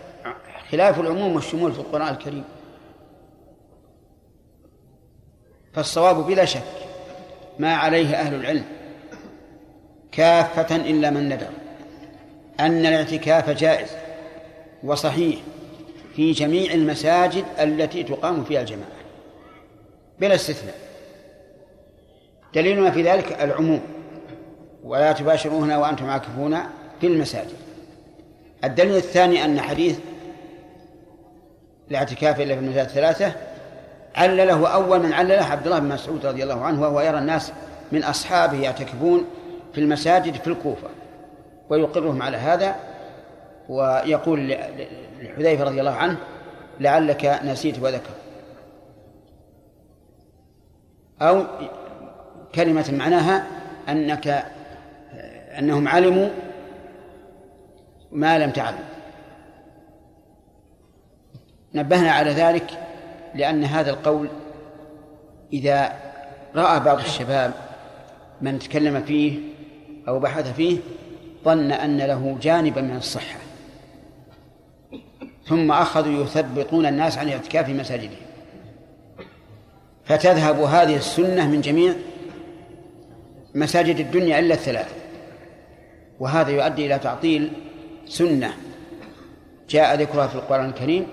خلاف العموم والشمول في القرآن الكريم. فالصواب بلا شك ما عليه أهل العلم كافة إلا من ندر أن الاعتكاف جائز وصحيح في جميع المساجد التي تقام فيها الجماعة بلا استثناء. دليلنا في ذلك العموم ولا تباشروهن وأنتم عاكفون في المساجد. الدليل الثاني أن حديث الاعتكاف إلا في المساجد الثلاثة علله أول من علله عبد الله بن مسعود رضي الله عنه وهو يرى الناس من أصحابه يعتكفون في المساجد في الكوفة ويقرهم على هذا ويقول لحذيفة رضي الله عنه لعلك نسيت وذكر. أو كلمة معناها أنك أنهم علموا ما لم تعلم. نبهنا على ذلك لأن هذا القول إذا رأى بعض الشباب من تكلم فيه أو بحث فيه ظن أن له جانبا من الصحة. ثم أخذوا يثبطون الناس عن الاعتكاف في مساجدهم فتذهب هذه السنة من جميع مساجد الدنيا إلا الثلاث. وهذا يؤدي إلى تعطيل سنة. جاء ذكرها في القرآن الكريم.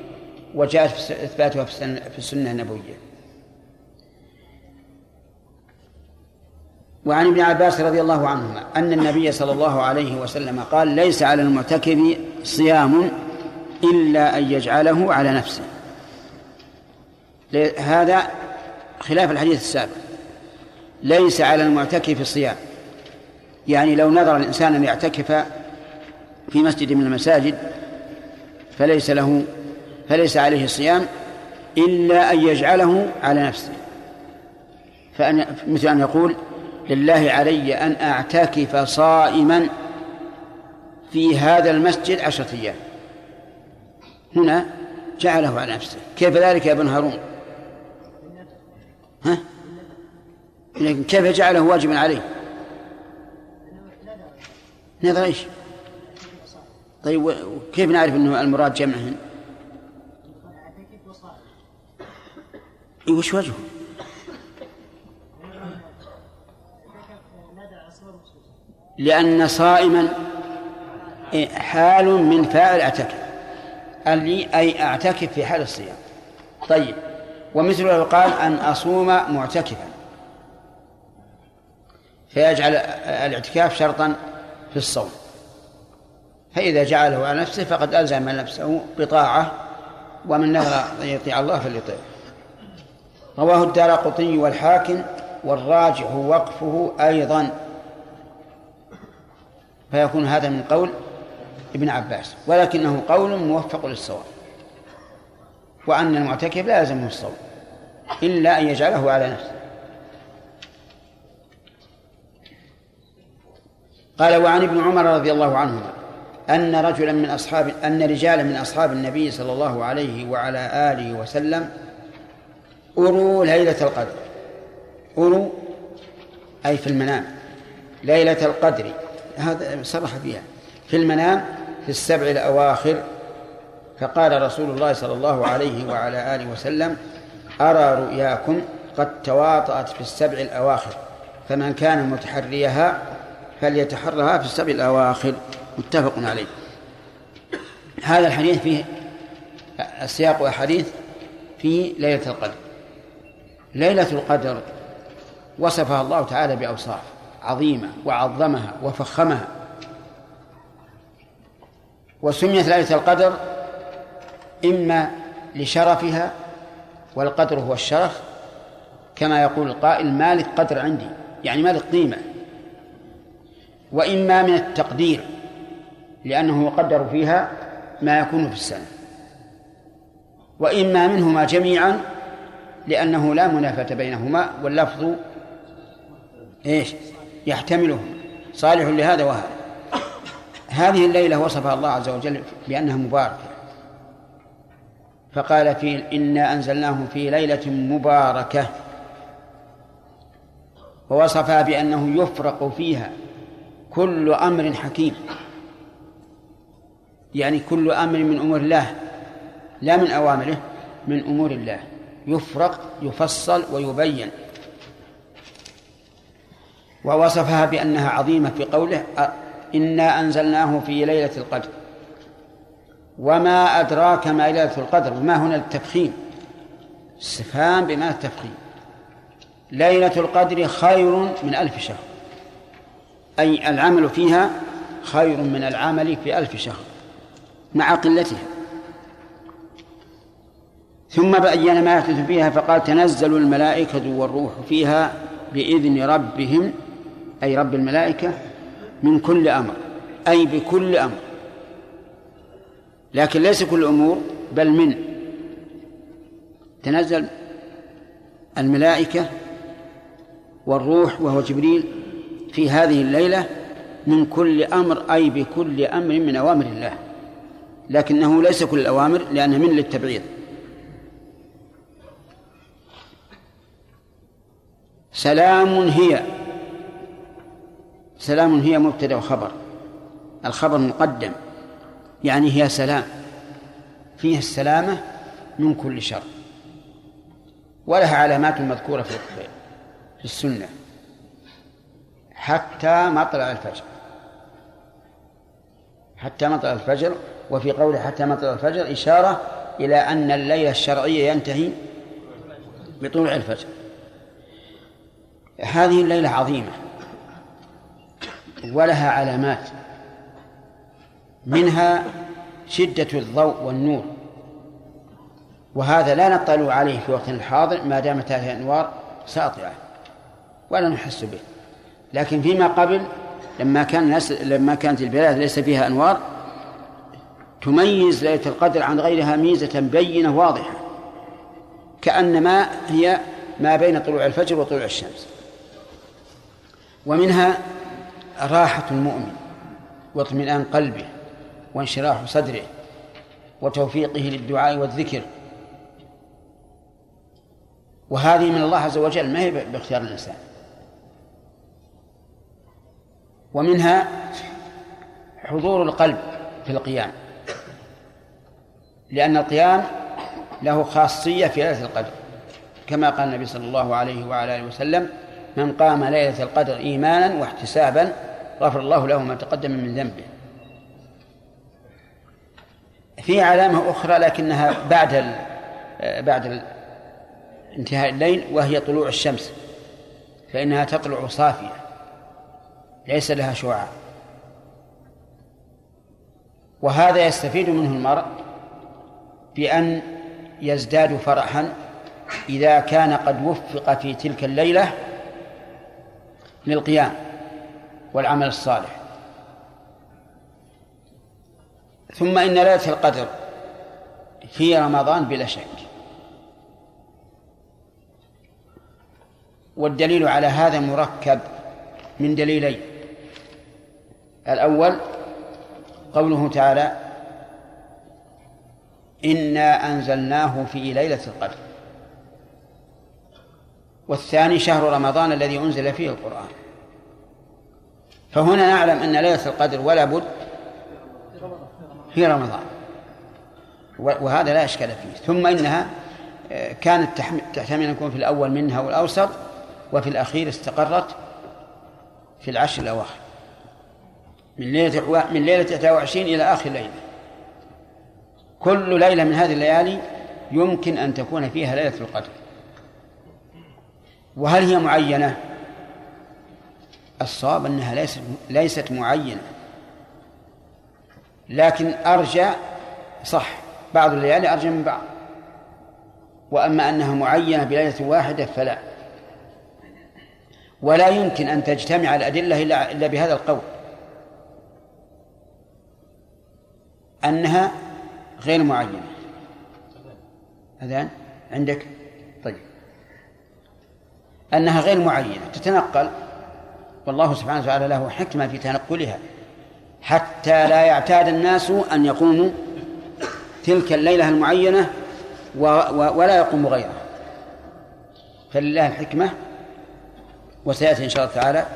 وجاءت إثباتها في السنة النبوية. وعن ابن عباس رضي الله عنهما أن النبي صلى الله عليه وسلم قال ليس على المعتكف صيام إلا أن يجعله على نفسه. هذا خلاف الحديث السابق. ليس على المعتكف صيام. يعني لو نظر الإنسان أن يعتكف في مسجد من المساجد فليس له فليس عليه صيام إلا أن يجعله على نفسه. فأن مثل أن يقول لله علي أن أعتكف صائما في هذا المسجد عشرة أيام. هنا جعله على نفسه. كيف ذلك يا ابن هارون؟ ها؟ لكن كيف جعله واجبا عليه؟ نظر إيش؟ طيب وكيف نعرف إنه المراد جمعهن وش وجهه؟ لأن صائما حال من فاعل أعتكف. أي أعتكف في حال الصيام. طيب. ومثله قال أن أصوم معتكفا. فيجعل الاعتكاف شرطا في الصوم. فإذا جعله على نفسه فقد ألزم نفسه بطاعة ومن أن يطيع الله فليطيع رواه الدار قطني والحاكم والراجح وقفه أيضا. فيكون هذا من قول ابن عباس ولكنه قول موفق للصواب وأن المعتكف لا يلزمه الصوم إلا أن يجعله على نفسه. قال وعن ابن عمر رضي الله عنهما أن رجلا من أصحاب أن رجالا من أصحاب النبي صلى الله عليه وعلى آله وسلم أروا ليلة القدر. أروا أي في المنام. ليلة القدر. هذا صرح بها في المنام في السبع الأواخر. فقال رسول الله صلى الله عليه وعلى آله وسلم أرى رؤياكم قد تواطأت في السبع الأواخر. فمن كان متحريها فليتحرها في السبع الأواخر. متفق عليه. هذا الحديث فيه السياق أحاديث في ليلة القدر. ليلة القدر وصفها الله تعالى بأوصاف عظيمة وعظمها وفخمها. وسميت ليلة القدر إما لشرفها والقدر هو الشرف كما يقول القائل مالك قدر عندي يعني مالك قيمة. وإما من التقدير لأنه يقدر فيها ما يكون في السنة. وإما منهما جميعا لأنه لا منافاة بينهما واللفظ إيش؟ يحتمله. صالح لهذا وهذا. هذه الليلة وصفها الله عز وجل بأنها مباركة. فقال في إنا أنزلناه في ليلة مباركة. ووصفها بأنه يفرق فيها كل أمر حكيم. يعني كل أمر من أمور الله لا من أوامره من أمور الله. يفرق يفصل ويبين. ووصفها بأنها عظيمة في قوله إنا أنزلناه في ليلة القدر. وما أدراك ما ليلة القدر؟ وما هنا التفخيم؟ استفهام بما التفخيم. ليلة القدر خير من ألف شهر. أي العمل فيها خير من العمل في ألف شهر مع قلتها. ثم بين ما يحدث فيها فقال تنزل الملائكة والروح فيها بإذن ربهم أي رب الملائكة من كل أمر أي بكل أمر. لكن ليس كل أمور بل من. تنزل الملائكة والروح وهو جبريل في هذه الليلة من كل أمر أي بكل أمر من أوامر الله. لكنه ليس كل الأوامر لأنها من للتبعيض. سلام هي. سلام هي مبتدأ وخبر الخبر مقدم. يعني هي سلام. فيها السلامة من كل شر. ولها علامات مذكورة في في السنة. حتى مطلع الفجر. حتى مطلع الفجر وفي قوله حتى مطلع الفجر إشارة إلى أن الليل الشرعي ينتهي بطلوع الفجر. هذه الليلة عظيمة. ولها علامات. منها شدة الضوء والنور. وهذا لا نطلع عليه في وقتنا الحاضر ما دامت هذه الأنوار ساطعة. ولا نحس به. لكن فيما قبل لما كان الناس لما كانت البلاد ليس فيها أنوار تميز ليلة القدر عن غيرها ميزة بينة واضحة. كأنما هي ما بين طلوع الفجر وطلوع الشمس. ومنها راحة المؤمن واطمئنان قلبه وانشراح صدره وتوفيقه للدعاء والذكر. وهذه من الله عز وجل ما هي باختيار الإنسان. ومنها حضور القلب في القيام. لأن القيام له خاصية في ليلة القدر كما قال النبي صلى الله عليه وعلى آله وسلم من قام ليلة القدر إيمانا واحتسابا غفر الله له ما تقدم من ذنبه. في علامة أخرى لكنها بعد ال بعد انتهاء الليل وهي طلوع الشمس فإنها تطلع صافية ليس لها شعاع. وهذا يستفيد منه المرء بأن يزداد فرحا إذا كان قد وفق في تلك الليلة للقيام والعمل الصالح. ثم إن ليلة القدر في رمضان بلا شك. والدليل على هذا مركب من دليلين. الأول قوله تعالى إنا أنزلناه في ليلة القدر. والثاني شهر رمضان الذي أنزل فيه القرآن. فهنا نعلم أن ليلة القدر ولا بد في رمضان. وهذا لا إشكال فيه. ثم إنها آه، كانت تحتمل أن يكون في الأول منها والأوسط وفي الأخير استقرت في العشر الأواخر. من ليلة من ليلة 21 إلى آخر ليلة. كل ليلة من هذه الليالي يمكن أن تكون فيها ليلة القدر. وهل هي معينة؟ الصواب أنها ليست ليست معينة. لكن أرجى صح بعض الليالي أرجى من بعض. وأما أنها معينة بليلة واحدة فلا. ولا يمكن أن تجتمع الأدلة إلا إلا بهذا القول. أنها غير معينة. أذان؟ عندك؟ أنها غير معينة تتنقل. والله سبحانه وتعالى له حكمة في تنقلها. حتى لا يعتاد الناس أن يقوموا تلك الليلة المعينة ولا يقوم غيرها. فلله الحكمة. وسيأتي إن شاء الله تعالى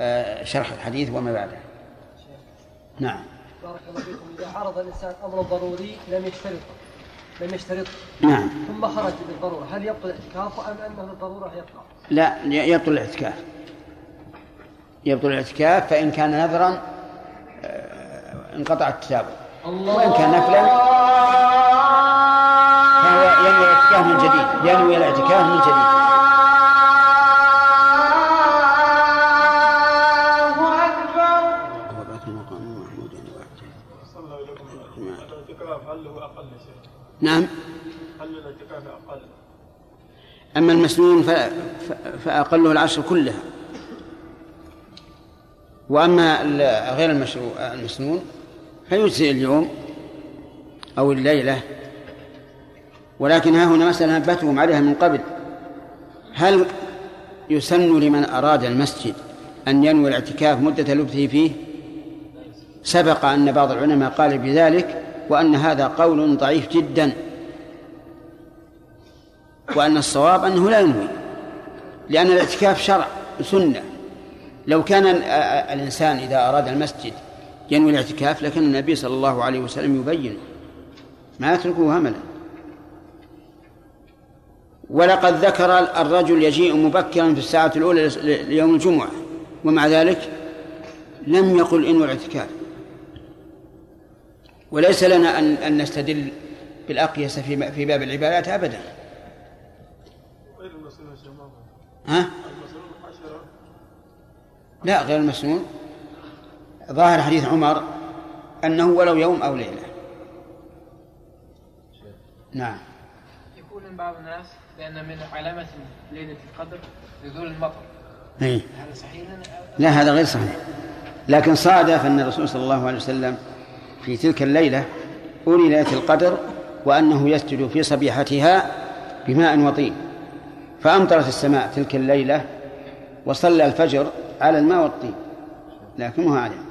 آه، شرح الحديث وما بعده. نعم. بارك الله فيكم. إذا عرض الإنسان أمر ضروري لم يشترط. لم يشترط. نعم. ثم خرج بالضرورة. هل يبطل الاعتكاف؟ أم أنه الضرورة يبقى؟ لا يبطل الاعتكاف. يبطل الاعتكاف فإن كان نذرا آه، انقطع التتابع. وإن كان نفلا فهو ينوي الاعتكاف من جديد. ينوي الاعتكاف من جديد. نعم. أما المسنون فأقله العشر كلها. وأما غير المشروع المسنون فيجزئ اليوم أو الليلة. ولكن ها هنا مسألة نبهتهم عليها من قبل. هل يسن لمن أراد المسجد أن ينوي الاعتكاف مدة لبثه فيه؟ سبق أن بعض العلماء قال بذلك وأن هذا قول ضعيف جدا. وأن الصواب أنه لا ينوي لأن الاعتكاف شرع سنة لو كان الإنسان إذا أراد المسجد ينوي الاعتكاف لكن النبي صلى الله عليه وسلم يبين ما يتركه هملا ولقد ذكر الرجل يجيء مبكرا في الساعة الأولى ليوم الجمعة ومع ذلك لم يقل إنه الاعتكاف. وليس لنا أن أن نستدل بالأقيسة في في باب العبادات أبدا. ها؟ لا غير المسنون ظاهر حديث عمر أنه ولو يوم أو ليلة نعم يقول بعض الناس بأن من علامة ليلة القدر نزول المطر أي. هذا صحيح؟ لا هذا غير صحيح لكن صادف أن الرسول صلى الله عليه وسلم في تلك الليلة أولي ليلة القدر وأنه يسجد في صبيحتها بماء وطين فأمطرت السماء تلك الليلة وصلى الفجر على الماء والطين. لكنه أعلم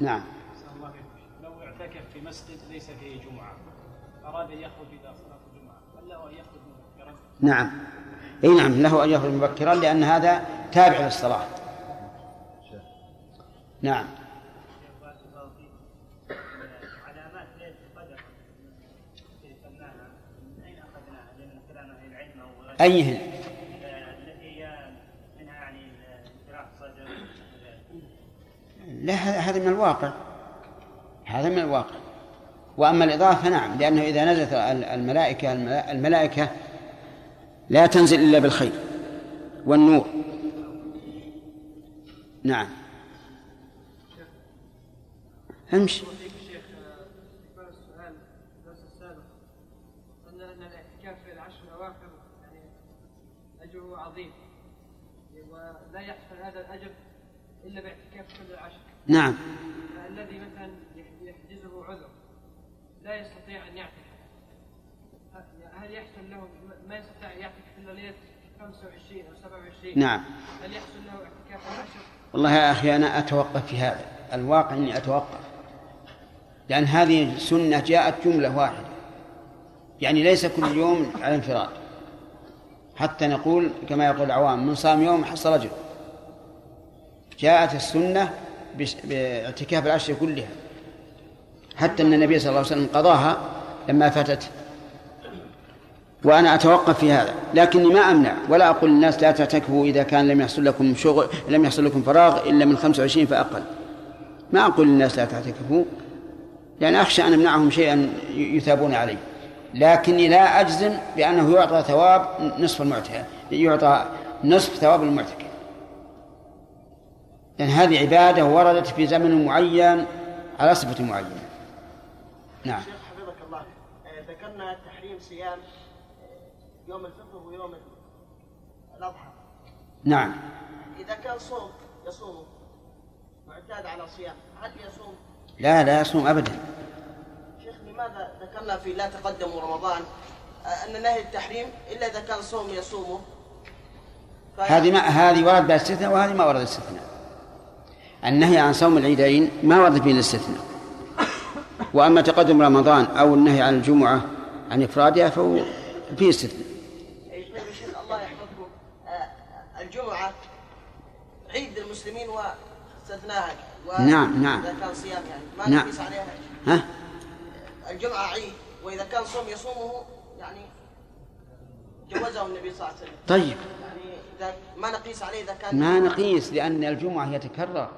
نعم. لو اعتكف في مسجد ليس فيه جمعة. أراد أن يخرج إلى صلاة الجمعة. هل له أن يخرج مبكرا؟ نعم. إي نعم له أن يخرج مبكرا لأن هذا تابع للصلاة. نعم. علامات ليله القدر التي ذكرناها من اين اخذناها؟ لأن كلام أهل العلم أو أيهن؟ التي هي منها يعني انشراح صدر لا هذا من الواقع. هذا من الواقع. وأما الإضافة نعم لأنه إذا نزلت الملائكة الملائكة لا تنزل إلا بالخير والنور. نعم. امشي. يعني عظيم. ولا يحصل هذا الأجر إلا باعتكاف كل العشر. نعم. الذي مثلا يحجزه عذر لا يستطيع أن يعتكف. هل يحصل له ما يستطيع يعتكف إلا ليلة 25 أو 27 نعم. هل يحصل له اعتكاف العشر؟ والله يا أخي أنا أتوقف في هذا. الواقع إني أتوقف. لأن هذه سنه جاءت جملة واحدة. يعني ليس كل يوم على انفراد. حتى نقول كما يقول العوام من صام يوم حصل رجل جاءت السنة بش- باعتكاف العشر كلها. حتى أن النبي صلى الله عليه وسلم قضاها لما فاتته وأنا أتوقف في هذا. لكني ما أمنع. ولا أقول للناس لا تعتكفوا إذا كان لم يحصل لكم شغل لم يحصل لكم فراغ إلا من 25 فأقل. ما أقول للناس لا تعتكفوا لأن أخشى أن أمنعهم شيئا يثابون عليه لكني لا أجزم بأنه يعطى ثواب نصف المعتكف يعطى نصف ثواب المعتكف. لأن هذه عبادة وردت في زمن معين على صفة معينة. نعم. شيخ حفظك الله. آه، ذكرنا تحريم صيام آه، يوم الفطر ويوم الأضحى. نعم. إذا كان صوم يصومه معتاد على صيام هل يصوم؟ لا لا يصوم أبدا. شيخ لماذا ذكرنا في لا تقدموا رمضان آه، أن نهي التحريم إلا إذا كان صوم يصومه؟ هذه ما هذه ورد بها استثناء وهذه ما ورد استثناء النهي عن صوم العيدين ما ورد فيه الاستثناء. وأما تقدم رمضان أو النهي عن الجمعة عن إفرادها فهو فيه استثناء. الله يحفظكم الجمعة عيد المسلمين واستثناها نعم، نعم. إذا كان صيام يعني ما نعم. نقيس عليها. ها؟ الجمعة عيد وإذا كان صوم يصومه يعني جوزه النبي صلى الله عليه وسلم. طيب. يعني ما نقيس عليه إذا كان ما نقيس لأن الجمعة يتكرر